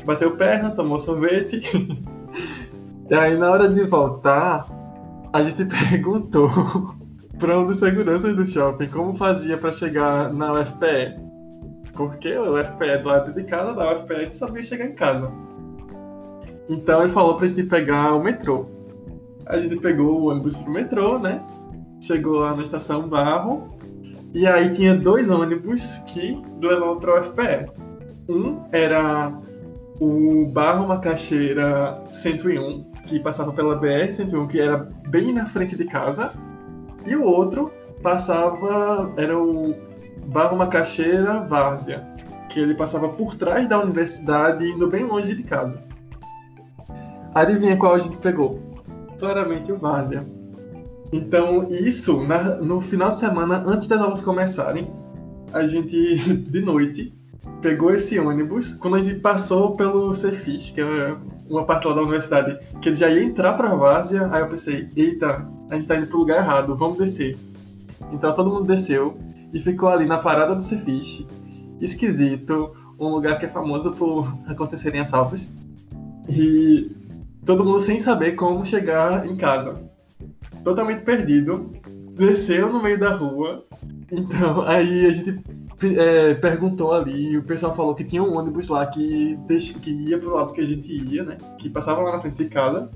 Speaker 4: Bateu perna, tomou sorvete. e aí na hora de voltar, a gente perguntou para um dos seguranças do shopping como fazia para chegar na UFPE. Porque o UFPE é do lado de casa, da UFPE a gente sabia chegar em casa. Então ele falou pra gente pegar o metrô. A gente pegou o ônibus pro metrô, né? Chegou lá na estação Barro. E aí tinha dois ônibus que levavam pra UFPE. Um era o Barro Macaxeira 101, que passava pela BR-101, que era bem na frente de casa. E o outro passava, era o Barro Macaxeira Várzea, que ele passava por trás da universidade, indo bem longe de casa. Adivinha qual a gente pegou? Claramente o Várzea. Então, isso, na, no final de semana, antes das aulas começarem, a gente, de noite, pegou esse ônibus. Quando a gente passou pelo Cefis, que é uma parte lá da universidade, que ele já ia entrar pra Várzea, aí eu pensei, eita, a gente tá indo pro lugar errado, vamos descer. Então todo mundo desceu e ficou ali na parada do Cefis, esquisito, um lugar que é famoso por acontecerem assaltos. E todo mundo sem saber como chegar em casa. Totalmente perdido. Desceu no meio da rua. Então, aí a gente é, perguntou ali, o pessoal falou que tinha um ônibus lá que, que ia pro lado que a gente ia, né? Que passava lá na frente de casa.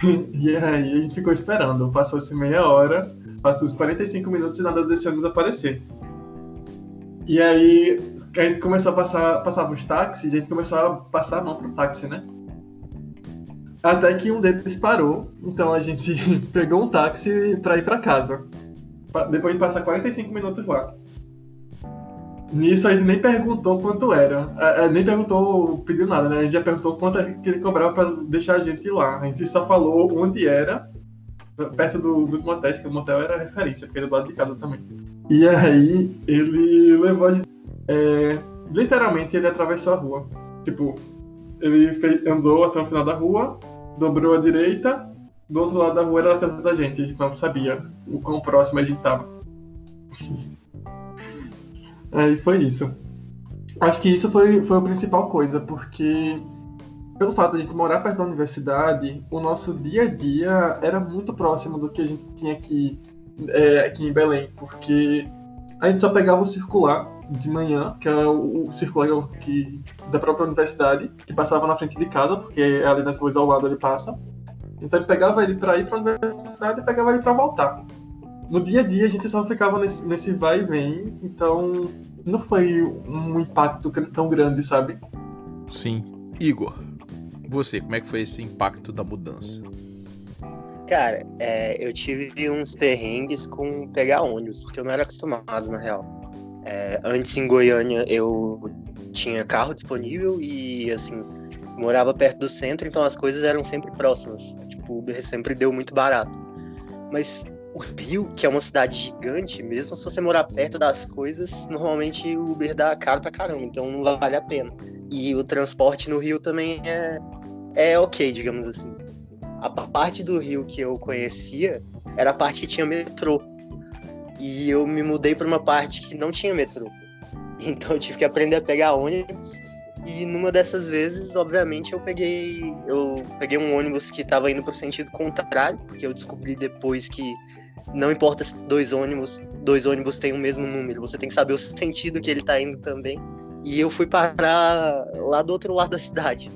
Speaker 4: e aí a gente ficou esperando. Passou-se meia hora, passou os 45 minutos e nada desse ônibus aparecer. E aí a gente começou a passar, passava os táxis, a gente começou a passar a mão pro táxi, né? Até que um deles parou, então a gente pegou um táxi para ir para casa. Depois de passar 45 minutos lá. Nisso a gente nem perguntou quanto era. É, é, nem perguntou, pediu nada, né? A gente já perguntou quanto que ele cobrava para deixar a gente lá. A gente só falou onde era, perto do, dos motéis, que o motel era referência, porque era do lado de casa também. E aí ele levou a gente. É, literalmente ele atravessou a rua. Tipo, ele fez, andou até o final da rua, dobrou à direita, do outro lado da rua era a casa da gente, a gente não sabia o quão próximo a gente tava. Aí foi isso. Acho que isso foi, foi a principal coisa, porque pelo fato de a gente morar perto da universidade, o nosso dia a dia era muito próximo do que a gente tinha aqui, é, aqui em Belém, porque a gente só pegava o circular de manhã, que é o, o circular que, da própria universidade, que passava na frente de casa, porque é ali nas ruas ao lado ele passa. Então ele pegava ele para ir para a universidade e pegava ele para voltar. No dia a dia a gente só ficava nesse, nesse vai e vem, então não foi um impacto tão grande, sabe?
Speaker 1: Sim. Igor, você, como é que foi esse impacto da mudança?
Speaker 2: Cara, é, eu tive uns perrengues com pegar ônibus, porque eu não era acostumado, na real. É, antes em Goiânia eu tinha carro disponível e assim morava perto do centro, então as coisas eram sempre próximas. Tipo, Uber sempre deu muito barato. Mas o Rio, que é uma cidade gigante, mesmo se você morar perto das coisas, normalmente o Uber dá caro pra caramba, então não vale a pena. E o transporte no Rio também é, é ok, digamos assim. A parte do Rio que eu conhecia era a parte que tinha metrô. E eu me mudei para uma parte que não tinha metrô. Então eu tive que aprender a pegar ônibus. E numa dessas vezes, obviamente, eu peguei eu peguei um ônibus que estava indo para o sentido contrário, que eu descobri depois que não importa se dois ônibus, dois ônibus têm o mesmo número, você tem que saber o sentido que ele está indo também. E eu fui parar lá do outro lado da cidade.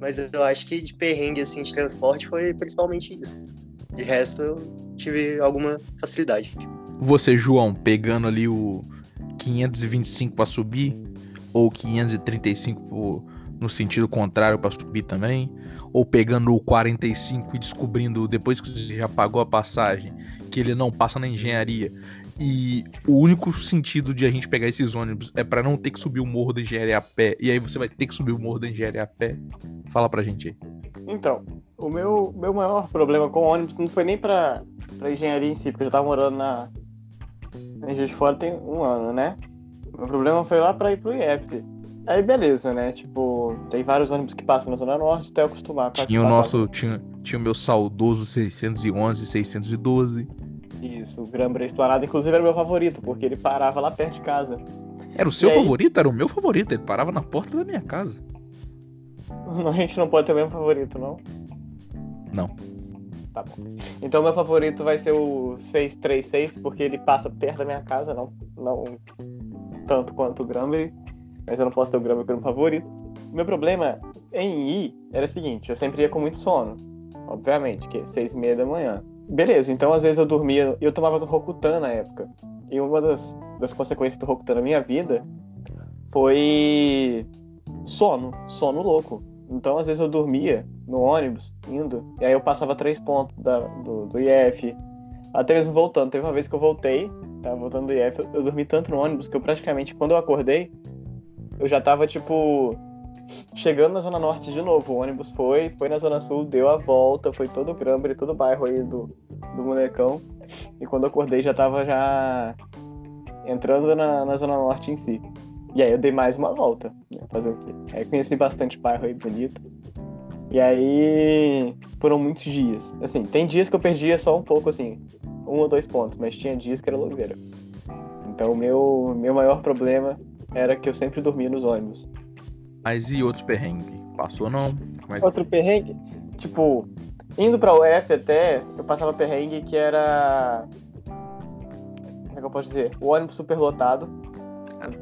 Speaker 2: Mas eu acho que de perrengue assim de transporte foi principalmente isso. De resto, eu tive alguma facilidade.
Speaker 1: Você, João, pegando ali o 525 para subir, ou 535 no sentido contrário para subir também, ou pegando o 45 e descobrindo depois que você já pagou a passagem que ele não passa na engenharia. E o único sentido de a gente pegar esses ônibus é para não ter que subir o morro da engenharia a pé. E aí você vai ter que subir o morro da engenharia a pé. Fala pra gente aí.
Speaker 3: Então, o meu, meu maior problema com ônibus não foi nem pra, pra engenharia em si, porque eu já tava morando na, em Juiz de Fora tem um ano, né? Meu problema foi lá pra ir pro IF. Aí beleza, né? Tipo, tem vários ônibus que passam na Zona Norte, até acostumar.
Speaker 1: Tinha o nosso, tinha, tinha o meu saudoso 611, 612.
Speaker 3: Isso, o Grambler explorado, inclusive era meu favorito, porque ele parava lá perto de casa.
Speaker 1: Era o seu
Speaker 3: E aí?
Speaker 1: favorito? Era o meu favorito. Ele parava na porta da minha casa.
Speaker 3: A gente não pode ter o mesmo favorito, não?
Speaker 1: Não.
Speaker 3: Tá bom. Então meu favorito vai ser o 636, porque ele passa perto da minha casa, não, não tanto quanto o Grambler, mas eu não posso ter o Grambler como favorito. Meu problema em ir era o seguinte, eu sempre ia com muito sono, obviamente, que é seis e meia da manhã. Beleza, então às vezes eu dormia, eu tomava Rokutan na época, e uma das, das consequências do Rokutan na minha vida foi sono, sono louco. Então, às vezes, eu dormia no ônibus, indo, e aí eu passava três pontos da- do, do IF, até mesmo voltando. Teve uma vez que eu voltei, tava voltando do IF, eu, eu dormi tanto no ônibus que eu praticamente, quando eu acordei, eu já tava, tipo, chegando na Zona Norte de novo. O ônibus foi, foi na Zona Sul, deu a volta, foi todo o Grambre, todo o bairro aí do, do Molecão. E quando eu acordei, já tava já entrando na, na Zona Norte em si. E aí eu dei mais uma volta, né? fazer o quê? Aí conheci bastante bairro aí bonito. E aí foram muitos dias. Assim, tem dias que eu perdia só um pouco, assim, um ou dois pontos, mas tinha dias que era louveira. Então o meu, meu maior problema era que eu sempre dormia nos ônibus.
Speaker 1: Mas e outros perrengues? Passou não? É que-
Speaker 3: Outro perrengue, tipo, indo pra UF até, eu passava perrengue que era. Como é que eu posso dizer? O ônibus super lotado.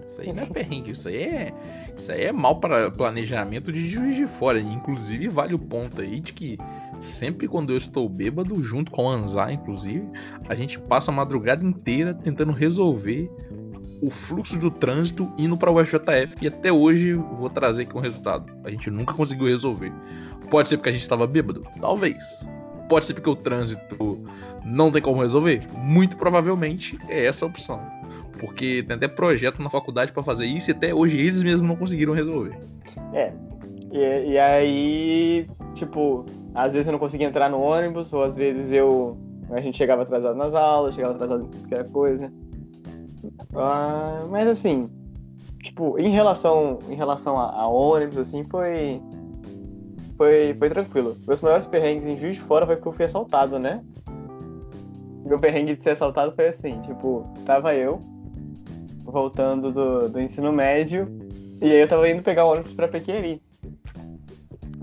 Speaker 1: Isso aí não é perrengue, isso aí é. Isso aí é mal para planejamento de juiz de fora. Inclusive, vale o ponto aí de que sempre quando eu estou bêbado, junto com o Anzar, inclusive, a gente passa a madrugada inteira tentando resolver o fluxo do trânsito indo para o UFJF. E até hoje vou trazer aqui um resultado. A gente nunca conseguiu resolver. Pode ser porque a gente estava bêbado? Talvez. Pode ser porque o trânsito não tem como resolver? Muito provavelmente é essa a opção. Porque tem até projeto na faculdade pra fazer isso e até hoje eles mesmos não conseguiram resolver.
Speaker 3: E, e aí, tipo, às vezes eu não conseguia entrar no ônibus, ou às vezes eu. A gente chegava atrasado nas aulas, chegava atrasado em qualquer coisa. Ah, mas assim, tipo, em relação, em relação a, a ônibus, assim, foi. Foi, foi tranquilo. Meus maiores perrengues em Juiz de Fora foi porque eu fui assaltado, né? Meu perrengue de ser assaltado foi assim, tipo, tava eu voltando do, do ensino médio e aí eu tava indo pegar o ônibus pra Pequeri.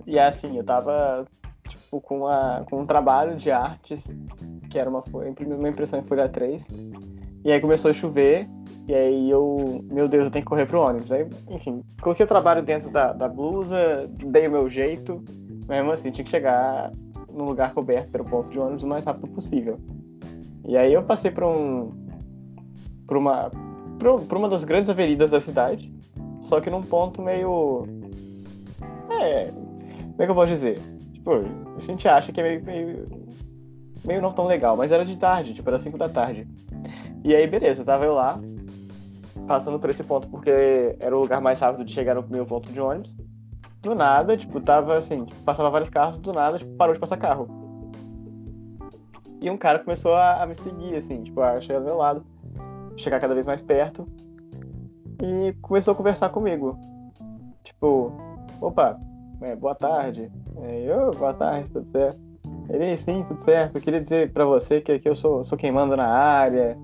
Speaker 3: E assim, eu tava tipo, com, uma, com um trabalho de artes, que era uma, uma impressão em folha 3. E aí começou a chover, e aí eu, meu Deus, eu tenho que correr pro ônibus. Aí, enfim, coloquei o trabalho dentro da, da blusa, dei o meu jeito, mas mesmo assim, tinha que chegar num lugar coberto, que era o ponto de ônibus, o mais rápido possível. E aí eu passei por um. por uma. Por uma das grandes avenidas da cidade, só que num ponto meio. É. Como é que eu posso dizer? Tipo, a gente acha que é meio, meio. meio não tão legal, mas era de tarde, tipo, era 5 da tarde. E aí, beleza, tava eu lá, passando por esse ponto porque era o lugar mais rápido de chegar no meu ponto de ônibus. Do nada, tipo, tava assim, tipo, passava vários carros, do nada, tipo, parou de passar carro. E um cara começou a, a me seguir, assim, tipo, a chegar do meu lado, chegar cada vez mais perto. E começou a conversar comigo. Tipo, opa, é, boa tarde. É, eu, boa tarde, tudo certo. Ele, sim, tudo certo. Eu queria dizer pra você que aqui eu sou, sou quem manda na área.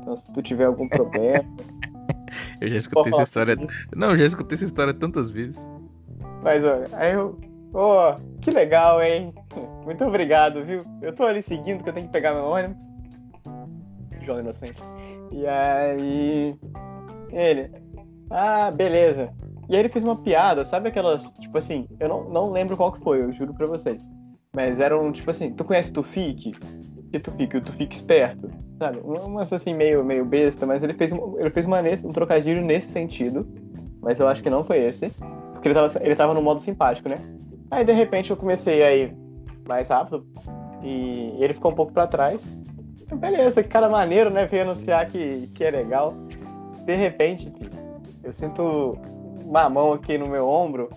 Speaker 3: Então, se tu tiver algum problema.
Speaker 1: Eu já escutei essa história. Não, eu já escutei essa história tantas vezes.
Speaker 3: Mas olha, aí eu. Ô, que legal, hein? Muito obrigado, viu? Eu tô ali seguindo que eu tenho que pegar meu ônibus. João Inocente. E aí. Ele. Ah, beleza. E aí ele fez uma piada, sabe aquelas. Tipo assim, eu não, não lembro qual que foi, eu juro pra vocês. Mas era um tipo assim, tu conhece Tufik? Que Tufik? O Tufik esperto. Sabe? Umas assim meio, meio besta, mas ele fez, ele fez uma, um trocadilho nesse sentido. Mas eu acho que não foi esse. Porque ele tava, ele tava no modo simpático, né? Aí de repente eu comecei a ir mais rápido e ele ficou um pouco pra trás. Eu, Beleza, que cara maneiro, né? Veio anunciar que, que é legal. De repente, eu sinto uma mão aqui no meu ombro,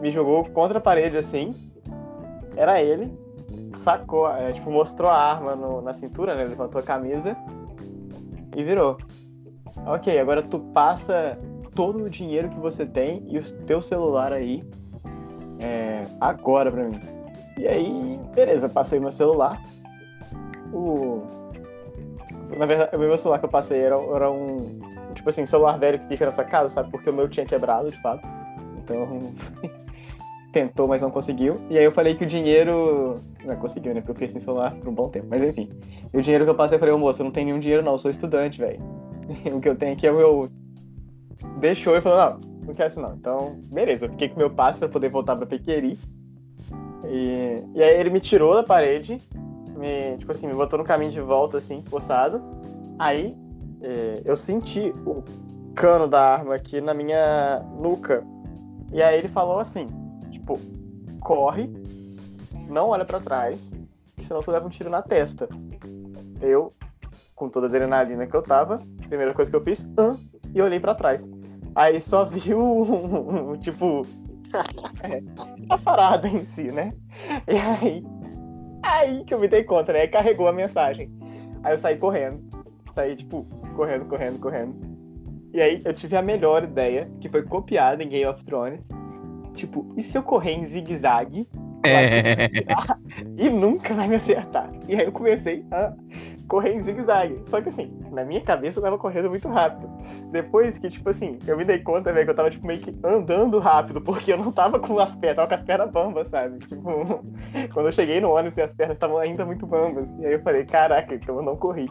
Speaker 3: me jogou contra a parede assim. Era ele, sacou, é, tipo, mostrou a arma no- na cintura, né? Levantou a camisa e virou. Ok, agora tu passa todo o dinheiro que você tem e o teu celular aí é, agora pra mim. E aí, beleza, passei meu celular. O, na verdade, o meu celular que eu passei era, era um. Tipo assim, celular velho que fica na sua casa, sabe? Porque o meu tinha quebrado, de fato. Então. tentou, mas não conseguiu. E aí eu falei que o dinheiro. Não conseguiu, né? Porque eu fiquei sem celular por um bom tempo. Mas enfim. E o dinheiro que eu passei, eu falei, ô moço, eu não tenho nenhum dinheiro, não, eu sou estudante, velho. o que eu tenho aqui é o meu. Deixou e falou, não, não quero isso não. Então, beleza, eu fiquei com o meu passe pra poder voltar pra Pequeri. E, e aí ele me tirou da parede, me, tipo assim, me botou no caminho de volta, assim, forçado. Aí é, eu senti o cano da arma aqui na minha nuca. E aí ele falou assim, tipo, corre, não olha para trás, que senão tu leva um tiro na testa. Eu, com toda a adrenalina que eu tava, primeira coisa que eu fiz, ah, e olhei para trás. Aí só vi o, tipo, é, a parada em si, né? E aí, aí que eu me dei conta, né? Carregou a mensagem. Aí eu saí correndo. Saí, tipo, correndo, correndo, correndo. E aí eu tive a melhor ideia, que foi copiada em Game of Thrones. Tipo, e se eu correr em zigue-zague?
Speaker 1: É.
Speaker 3: E nunca vai me acertar. E aí eu comecei a correr em zigue-zague. Só que assim, na minha cabeça eu tava correndo muito rápido. Depois que, tipo assim, eu me dei conta, velho, que eu tava, tipo, meio que andando rápido, porque eu não tava com as pernas, tava com as pernas bambas, sabe? Tipo, quando eu cheguei no ônibus, as pernas estavam ainda muito bambas. E aí eu falei, caraca, então eu não corri.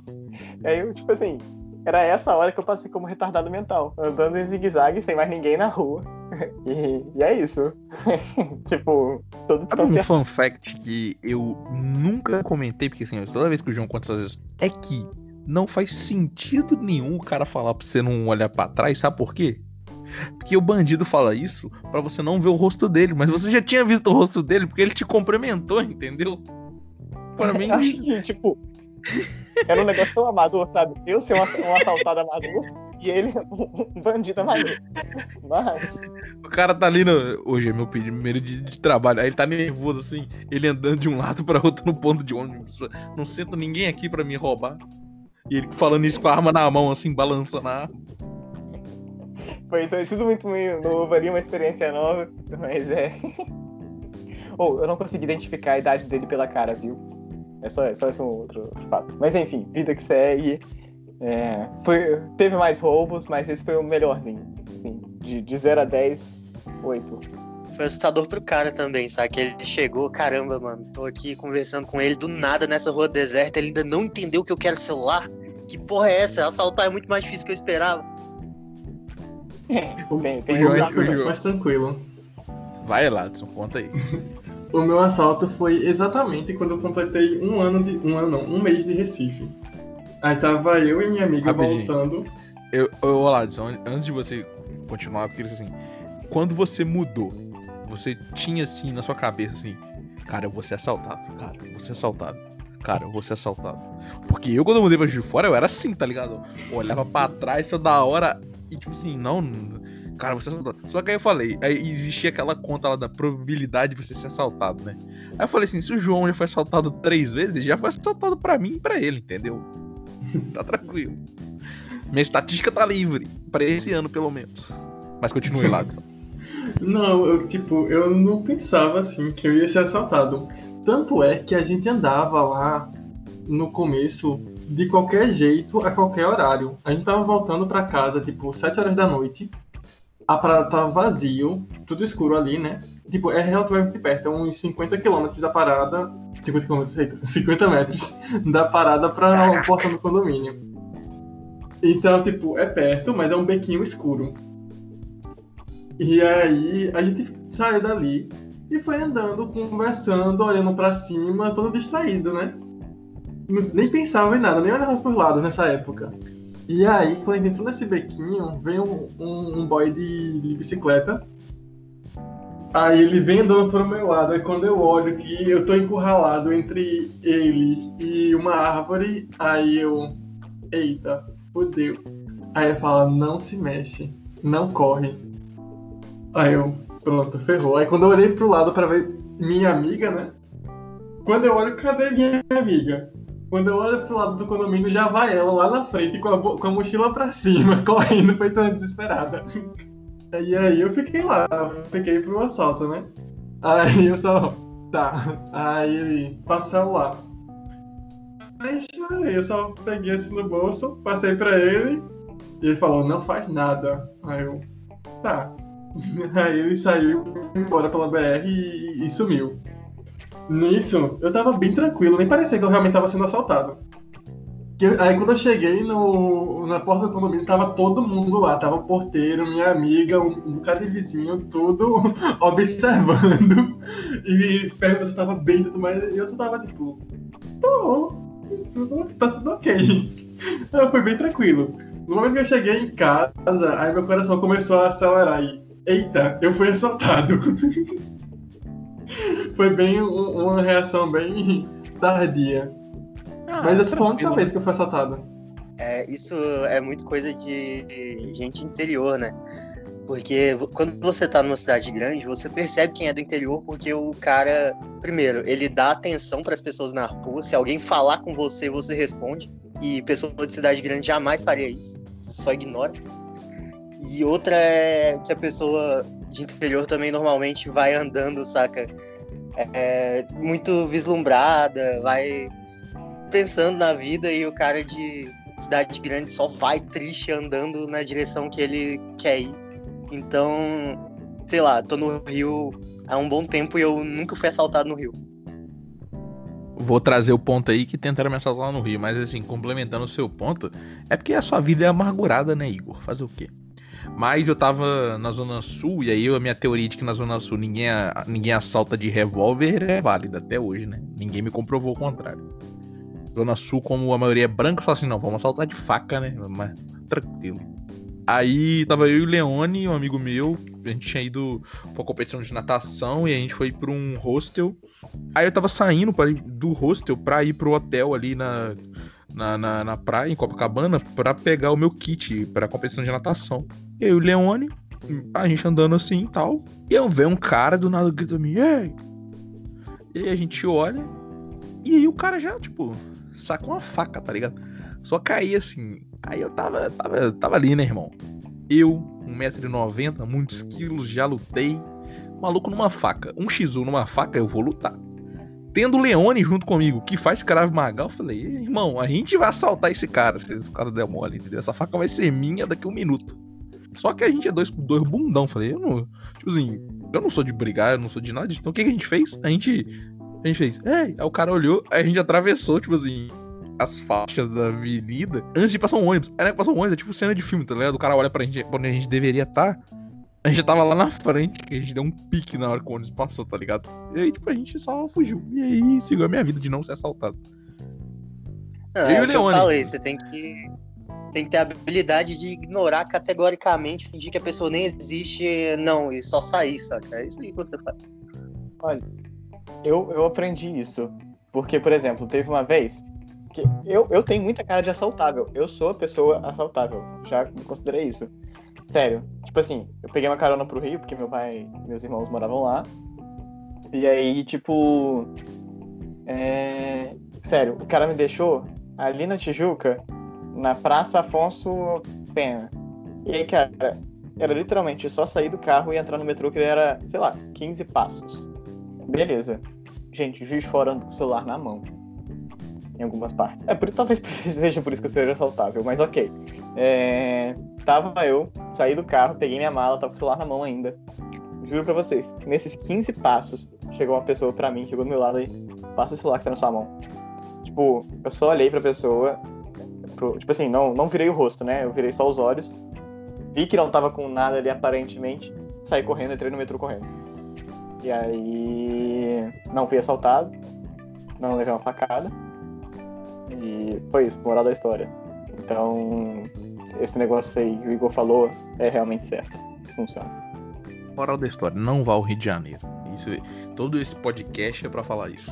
Speaker 3: E aí eu, tipo assim, era essa hora que eu passei como retardado mental, andando em zigue-zague sem mais ninguém na rua. E, e é isso. tipo, todo
Speaker 1: Sabe um fun fact que eu nunca comentei, porque assim, toda vez que o João conta essas vezes, é que não faz sentido nenhum o cara falar pra você não olhar para trás, sabe por quê? Porque o bandido fala isso para você não ver o rosto dele, mas você já tinha visto o rosto dele porque ele te cumprimentou, entendeu?
Speaker 3: Para mim. Acho que, tipo, era um negócio tão amador, sabe? Eu ser um, um assaltado amador e ele um bandido amador. Mas.
Speaker 1: O cara tá ali no. Hoje é meu primeiro dia de trabalho. Aí ele tá nervoso assim, ele andando de um lado pra outro no ponto de ônibus. Não senta ninguém aqui pra me roubar. E ele falando isso com a arma na mão, assim, balançando a arma.
Speaker 3: Foi, foi tudo muito novo ali, uma experiência nova, mas é. Ou, oh, eu não consegui identificar a idade dele pela cara, viu? É só, é só esse um outro, outro fato. Mas enfim, vida que segue. É, foi, teve mais roubos, mas esse foi o melhorzinho. Assim, de, de 0 a 10, 8.
Speaker 2: Foi assustador pro cara também, sabe? Que ele chegou, caramba, mano, tô aqui conversando com ele do nada nessa rua deserta, ele ainda não entendeu que eu quero celular. Que porra é essa? Assaltar é muito mais difícil que eu esperava.
Speaker 3: É, bem,
Speaker 4: bem, o João foi mais tranquilo.
Speaker 1: Vai, Ladson, conta aí.
Speaker 4: o meu assalto foi exatamente quando eu completei um ano de. Um ano não, um mês de Recife. Aí tava eu e minha amiga Rapidinho. voltando.
Speaker 1: Eu, eu, Ladson, antes de você continuar, queria assim. Quando você mudou, você tinha assim na sua cabeça assim, cara, eu vou ser assaltado, cara, eu vou ser assaltado. Cara, eu vou ser assaltado. Porque eu, quando eu mudei pra Juiz de Fora, eu era assim, tá ligado? Eu olhava pra trás toda hora e, tipo assim, não, cara, você assaltado. Só que aí eu falei, aí existia aquela conta lá da probabilidade de você ser assaltado, né? Aí eu falei assim, se o João já foi assaltado três vezes, já foi assaltado pra mim e pra ele, entendeu? tá tranquilo. Minha estatística tá livre, pra esse ano pelo menos. Mas continue lá.
Speaker 4: não, eu, tipo, eu não pensava assim que eu ia ser assaltado. Tanto é que a gente andava lá no começo de qualquer jeito, a qualquer horário. A gente tava voltando para casa, tipo, 7 horas da noite a parada tava vazio, tudo escuro ali, né? Tipo, é relativamente perto, é uns 50 quilômetros da parada. 50 quilômetros, 50 metros da parada pra o portão do condomínio. Então, tipo, é perto, mas é um bequinho escuro. E aí a gente saiu dali e foi andando, conversando, olhando para cima, todo distraído, né? Nem pensava em nada, nem olhava pros lados nessa época. E aí, quando a gente entrou nesse bequinho, vem um, um, um boy de, de, bicicleta. Aí ele vem andando pro meu lado. Aí quando eu olho que eu tô encurralado entre ele e uma árvore, aí eu. Eita, fodeu. Aí ele fala, não se mexe, não corre. Aí eu, pronto, ferrou. Aí quando eu olhei pro lado para ver minha amiga, né? Quando eu olho, cadê minha amiga? Quando eu olho pro lado do condomínio, já vai ela lá na frente com a, com a mochila pra cima, correndo, feito uma desesperada. E aí eu fiquei lá, fiquei pro assalto, né? Aí eu só. Tá. Aí ele passa o celular. eu só peguei assim no bolso, passei pra ele, e ele falou, não faz nada. Aí eu, tá. Aí ele saiu, embora pela BR e, e sumiu. Nisso, eu tava bem tranquilo, nem parecia que eu realmente tava sendo assaltado. Que, aí quando eu cheguei no, na porta do condomínio, tava todo mundo lá, tava o porteiro, minha amiga, um, um bocado de vizinho, tudo observando e perguntando se eu tava bem e tudo mais. E eu tava tipo, tô, tudo, tá tudo ok. Eu fui bem tranquilo. No momento que eu cheguei em casa, aí meu coração começou a acelerar e, eita, eu fui assaltado. foi bem uma reação bem tardia. Ah, Mas essa foi a única vez que eu fui assaltado.
Speaker 2: É, isso é muito coisa de gente interior, né? Porque quando você tá numa cidade grande, você percebe quem é do interior porque o cara, primeiro, ele dá atenção para as pessoas na rua. Se alguém falar com você, você responde. E pessoa de cidade grande jamais faria isso. Só ignora. E outra é que a pessoa de interior também normalmente vai andando, saca? É, muito vislumbrada, vai pensando na vida e o cara de cidade grande só vai triste andando na direção que ele quer ir. Então, sei lá, tô no Rio há um bom tempo e eu nunca fui assaltado no Rio.
Speaker 1: Vou trazer o ponto aí que tentaram me assaltar no Rio, mas assim, complementando o seu ponto, é porque a sua vida é amargurada, né, Igor? Fazer o quê? Mas eu tava na Zona Sul, e aí a minha teoria de que na Zona Sul ninguém, ninguém assalta de revólver é válida até hoje, né? Ninguém me comprovou o contrário. Zona Sul, como a maioria é branca, fala assim, não, vamos assaltar de faca, né? Mas tranquilo. Aí tava eu e o Leone, um amigo meu, a gente tinha ido pra competição de natação e a gente foi pra um hostel. Aí eu tava saindo pra, do hostel pra ir pro hotel ali na, na, na, na praia, em Copacabana, pra pegar o meu kit pra competição de natação. Eu e o Leone, a gente andando assim e tal. E eu vejo um cara do nada gritando mim, ei! E aí a gente olha, e aí o cara já, tipo, sacou uma faca, tá ligado? Só caí assim. Aí eu tava, tava, tava ali, né, irmão? Eu, 1,90m, muitos quilos, já lutei. Maluco numa faca. Um X1 numa faca, eu vou lutar. Tendo Leone junto comigo, que faz Krav Maga, eu falei, irmão, a gente vai assaltar esse cara, se esse cara der mole, entendeu? Essa faca vai ser minha daqui a um minuto. Só que a gente é dois, dois bundão, falei, eu não. Tipo assim, eu não sou de brigar, eu não sou de nada. Então o que, que a gente fez? A gente. A gente fez, ei, aí o cara olhou, aí a gente atravessou, tipo assim, as faixas da avenida antes de passar um ônibus. Aí, né, passar um ônibus, é tipo cena de filme, tá ligado? O cara olha pra gente onde a gente deveria estar. Tá, a gente tava lá na frente, que a gente deu um pique na hora que o ônibus passou, tá ligado? E aí, tipo, a gente só fugiu. E aí, seguiu a minha vida de não ser assaltado.
Speaker 2: Não, é, o Leone. Eu falei, você tem que, tem que ter a habilidade de ignorar categoricamente, fingir que a pessoa nem existe, não, e só sair, saca? É isso aí que você faz.
Speaker 3: Olha, eu, eu aprendi isso. Porque, por exemplo, teve uma vez que eu, eu tenho muita cara de assaltável. Eu sou a pessoa assaltável. Já me considerei isso. Sério. Tipo assim, eu peguei uma carona pro Rio, porque meu pai meus irmãos moravam lá. E aí, tipo. É... Sério, o cara me deixou ali na Tijuca, na Praça Afonso Pena. E aí, cara, era literalmente só sair do carro e entrar no metrô, que era, sei lá, 15 passos. Beleza. Gente, juiz fora com o celular na mão. Em algumas partes. É por talvez seja por isso que eu seja assaltável, mas ok. É, tava eu, saí do carro, peguei minha mala, tava com o celular na mão ainda. Juro pra vocês, nesses 15 passos, chegou uma pessoa pra mim, chegou do meu lado e passa o celular que tá na sua mão. Tipo, eu só olhei pra pessoa, pro, tipo assim, não, não virei o rosto, né? Eu virei só os olhos, vi que não tava com nada ali aparentemente, saí correndo, entrei no metrô correndo. E aí. Não fui assaltado. Não levei uma facada. E foi isso, moral da história. Então, esse negócio aí que o Igor falou é realmente certo. Funciona.
Speaker 1: Moral da história, não vá ao Rio de Janeiro. Isso, todo esse podcast é para falar isso.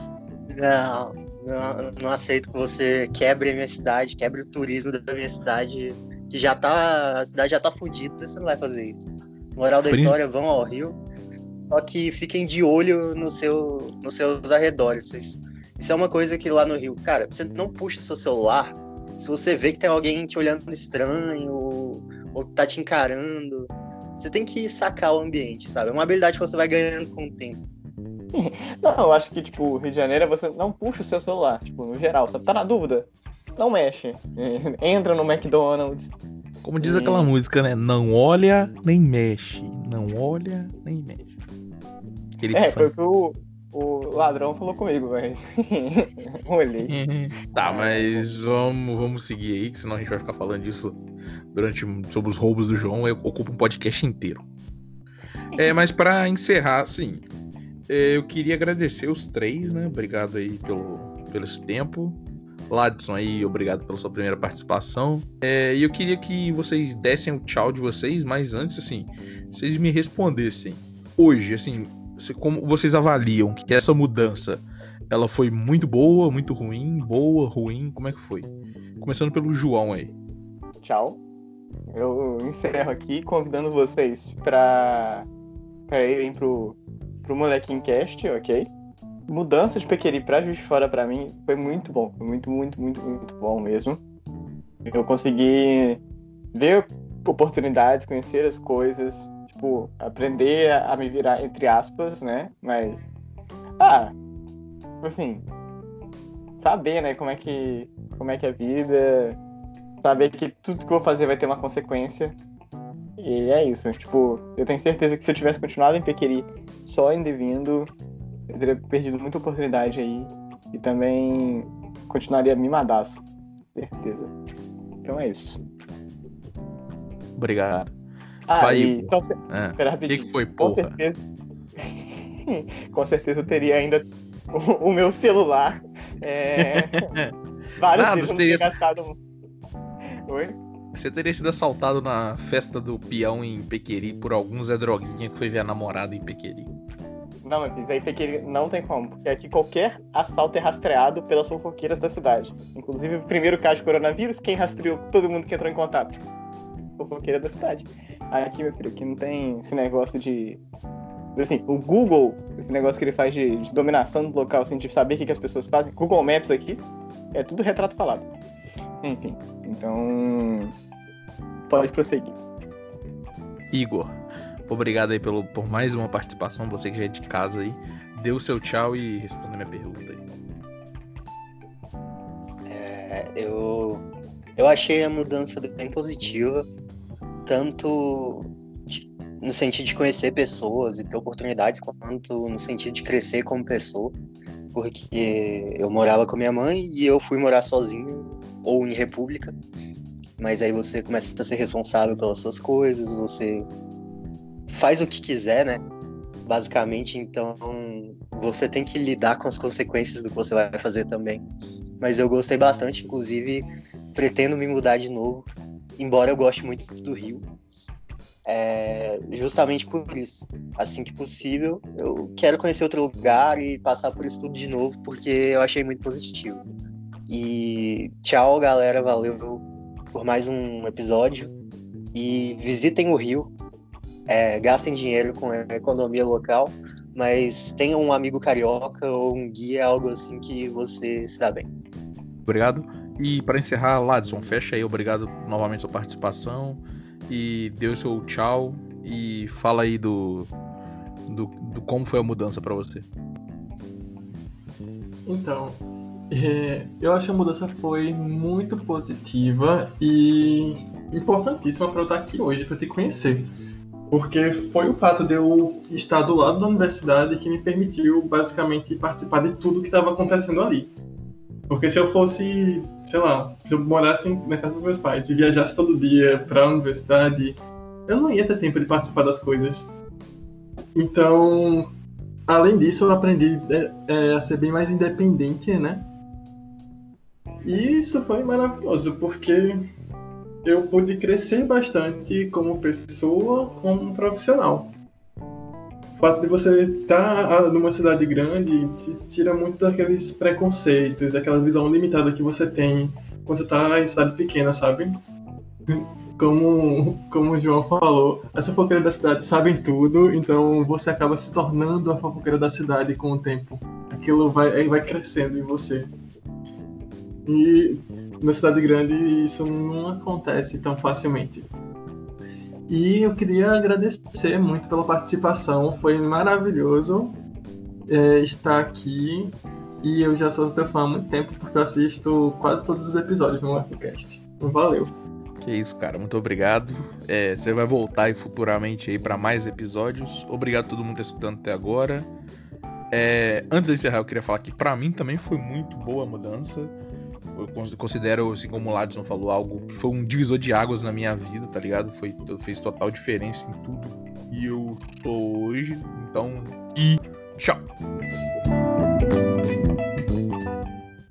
Speaker 2: Não, não, não, aceito que você quebre a minha cidade, quebre o turismo da minha cidade, que já tá. A cidade já tá fodida, você não vai fazer isso. Moral da história, vão ao Rio só que fiquem de olho no seu, nos seus arredores. Isso é uma coisa que lá no Rio, cara, você não puxa seu celular se você vê que tem alguém te olhando estranho ou, ou tá te encarando. Você tem que sacar o ambiente, sabe? É uma habilidade que você vai ganhando com o tempo.
Speaker 3: Não, eu acho que, tipo, Rio de Janeiro é você não puxa o seu celular, tipo, no geral, sabe? Tá na dúvida? Não mexe. Entra no McDonald's.
Speaker 1: Como diz
Speaker 3: E-
Speaker 1: aquela música, né? Não olha nem mexe. Não olha nem mexe. Aquele
Speaker 3: É, foi o
Speaker 1: funk.
Speaker 3: que o, o ladrão falou comigo, mas. Olhei.
Speaker 1: Tá, mas vamos, vamos seguir aí, que senão a gente vai ficar falando disso durante sobre os roubos do João, eu ocupo um podcast inteiro. É, mas pra encerrar, assim, é, eu queria agradecer os três, né? Obrigado aí pelo, pelo esse tempo. Ladson aí, obrigado pela sua primeira participação. É, e eu queria que vocês dessem o tchau de vocês, mas antes, assim, vocês me respondessem. Hoje, assim, como vocês avaliam que essa mudança ela foi muito boa, muito ruim, boa, ruim, como é que foi? Começando pelo João aí.
Speaker 3: Tchau. Eu encerro aqui convidando vocês pra, pra irem pro, pro Molequinho Cast, ok? Mudança de Pequeri pra Juiz Fora pra mim foi muito bom. Foi muito, muito, muito, muito bom mesmo. Eu consegui ver oportunidades, conhecer as coisas, tipo, aprender a, me virar, entre aspas, né? Mas. Ah, assim. Saber, né, como é que. Como é que é a vida, saber que tudo que eu vou fazer vai ter uma consequência. E é isso. Tipo, eu tenho certeza que se eu tivesse continuado em Pequeri só indo e vindo, eu teria perdido muita oportunidade aí. E também continuaria mimadaço. Certeza. Então é isso.
Speaker 1: Obrigado.
Speaker 3: Ah,
Speaker 1: Vai. Igor.
Speaker 3: Então, se-
Speaker 1: É.
Speaker 3: Pera,
Speaker 1: que, que foi,
Speaker 3: Com
Speaker 1: porra?
Speaker 3: certeza. Com certeza eu teria ainda o, o meu celular. É... Vários
Speaker 1: Nada, você teria-
Speaker 3: gastado. Oi?
Speaker 1: Você teria sido assaltado na festa do peão em Pequeri por algum Zé Droguinha que foi ver a namorada em Pequeri.
Speaker 3: Não, meu filho, aí Pequeri não tem como, porque aqui qualquer assalto é rastreado pelas fofoqueiras da cidade. Inclusive, o primeiro caso de coronavírus, quem rastreou todo mundo que entrou em contato? Fofoqueira da cidade. Aqui, meu filho, aqui não tem esse negócio de. Assim, o Google, esse negócio que ele faz de, de dominação do local, assim, de saber o que, que as pessoas fazem, Google Maps aqui, é tudo retrato falado. Enfim, então. Pode prosseguir.
Speaker 1: Igor, obrigado aí pelo, por mais uma participação, você que já é de casa aí. Dê o seu tchau e responda a minha pergunta aí.
Speaker 2: É, eu, eu achei a mudança bem positiva, tanto de- no sentido de conhecer pessoas e ter oportunidades, quanto no sentido de crescer como pessoa, porque eu morava com minha mãe e eu fui morar sozinho ou em república, mas aí você começa a ser responsável pelas suas coisas, você faz o que quiser, né? Basicamente, então você tem que lidar com as consequências do que você vai fazer também. Mas eu gostei bastante, inclusive pretendo me mudar de novo, embora eu goste muito do Rio. É, justamente por isso, assim que possível, eu quero conhecer outro lugar e passar por isso tudo de novo, porque eu achei muito positivo. E tchau, galera, valeu por mais um episódio e visitem o Rio, É, gastem dinheiro com a economia local, mas tenham um amigo carioca ou um guia, algo assim que você se dá bem.
Speaker 1: Obrigado. E para encerrar, Ladson, fecha aí. Obrigado novamente pela participação. E dê o seu tchau. E fala aí do, do, do como foi a mudança para você.
Speaker 4: Então, é, eu acho que a mudança foi muito positiva e importantíssima para eu estar aqui hoje, para te conhecer. Porque foi o fato de eu estar do lado da universidade que me permitiu basicamente participar de tudo que estava acontecendo ali. Porque se eu fosse, sei lá, se eu morasse na casa dos meus pais e viajasse todo dia para a universidade, eu não ia ter tempo de participar das coisas. Então, além disso, eu aprendi é, é, a ser bem mais independente, né? E isso foi maravilhoso, porque eu pude crescer bastante como pessoa, como profissional. Fato de você estar numa cidade grande te tira muito daqueles preconceitos, aquela visão limitada que você tem quando você está em cidade pequena, sabe? Como, como o João falou, as fofoqueiras da cidade sabem tudo, então você acaba se tornando a fofoqueira da cidade com o tempo. Aquilo vai, vai crescendo em você. E na cidade grande isso não acontece tão facilmente. E eu queria agradecer muito pela participação, foi maravilhoso. é, estar aqui. E eu já sou teu fã há muito tempo, porque eu assisto quase todos os episódios no Warpcast. Valeu.
Speaker 1: Que isso, cara. Muito obrigado. É, você vai voltar aí futuramente aí para mais episódios. Obrigado a todo mundo que tá escutando até agora. É, antes de encerrar, eu queria falar que para mim também foi muito boa a mudança. Eu considero, assim como o Ladson falou, algo que foi um divisor de águas na minha vida, tá ligado? Foi, fez total diferença em tudo que eu sou hoje. Então, e tchau!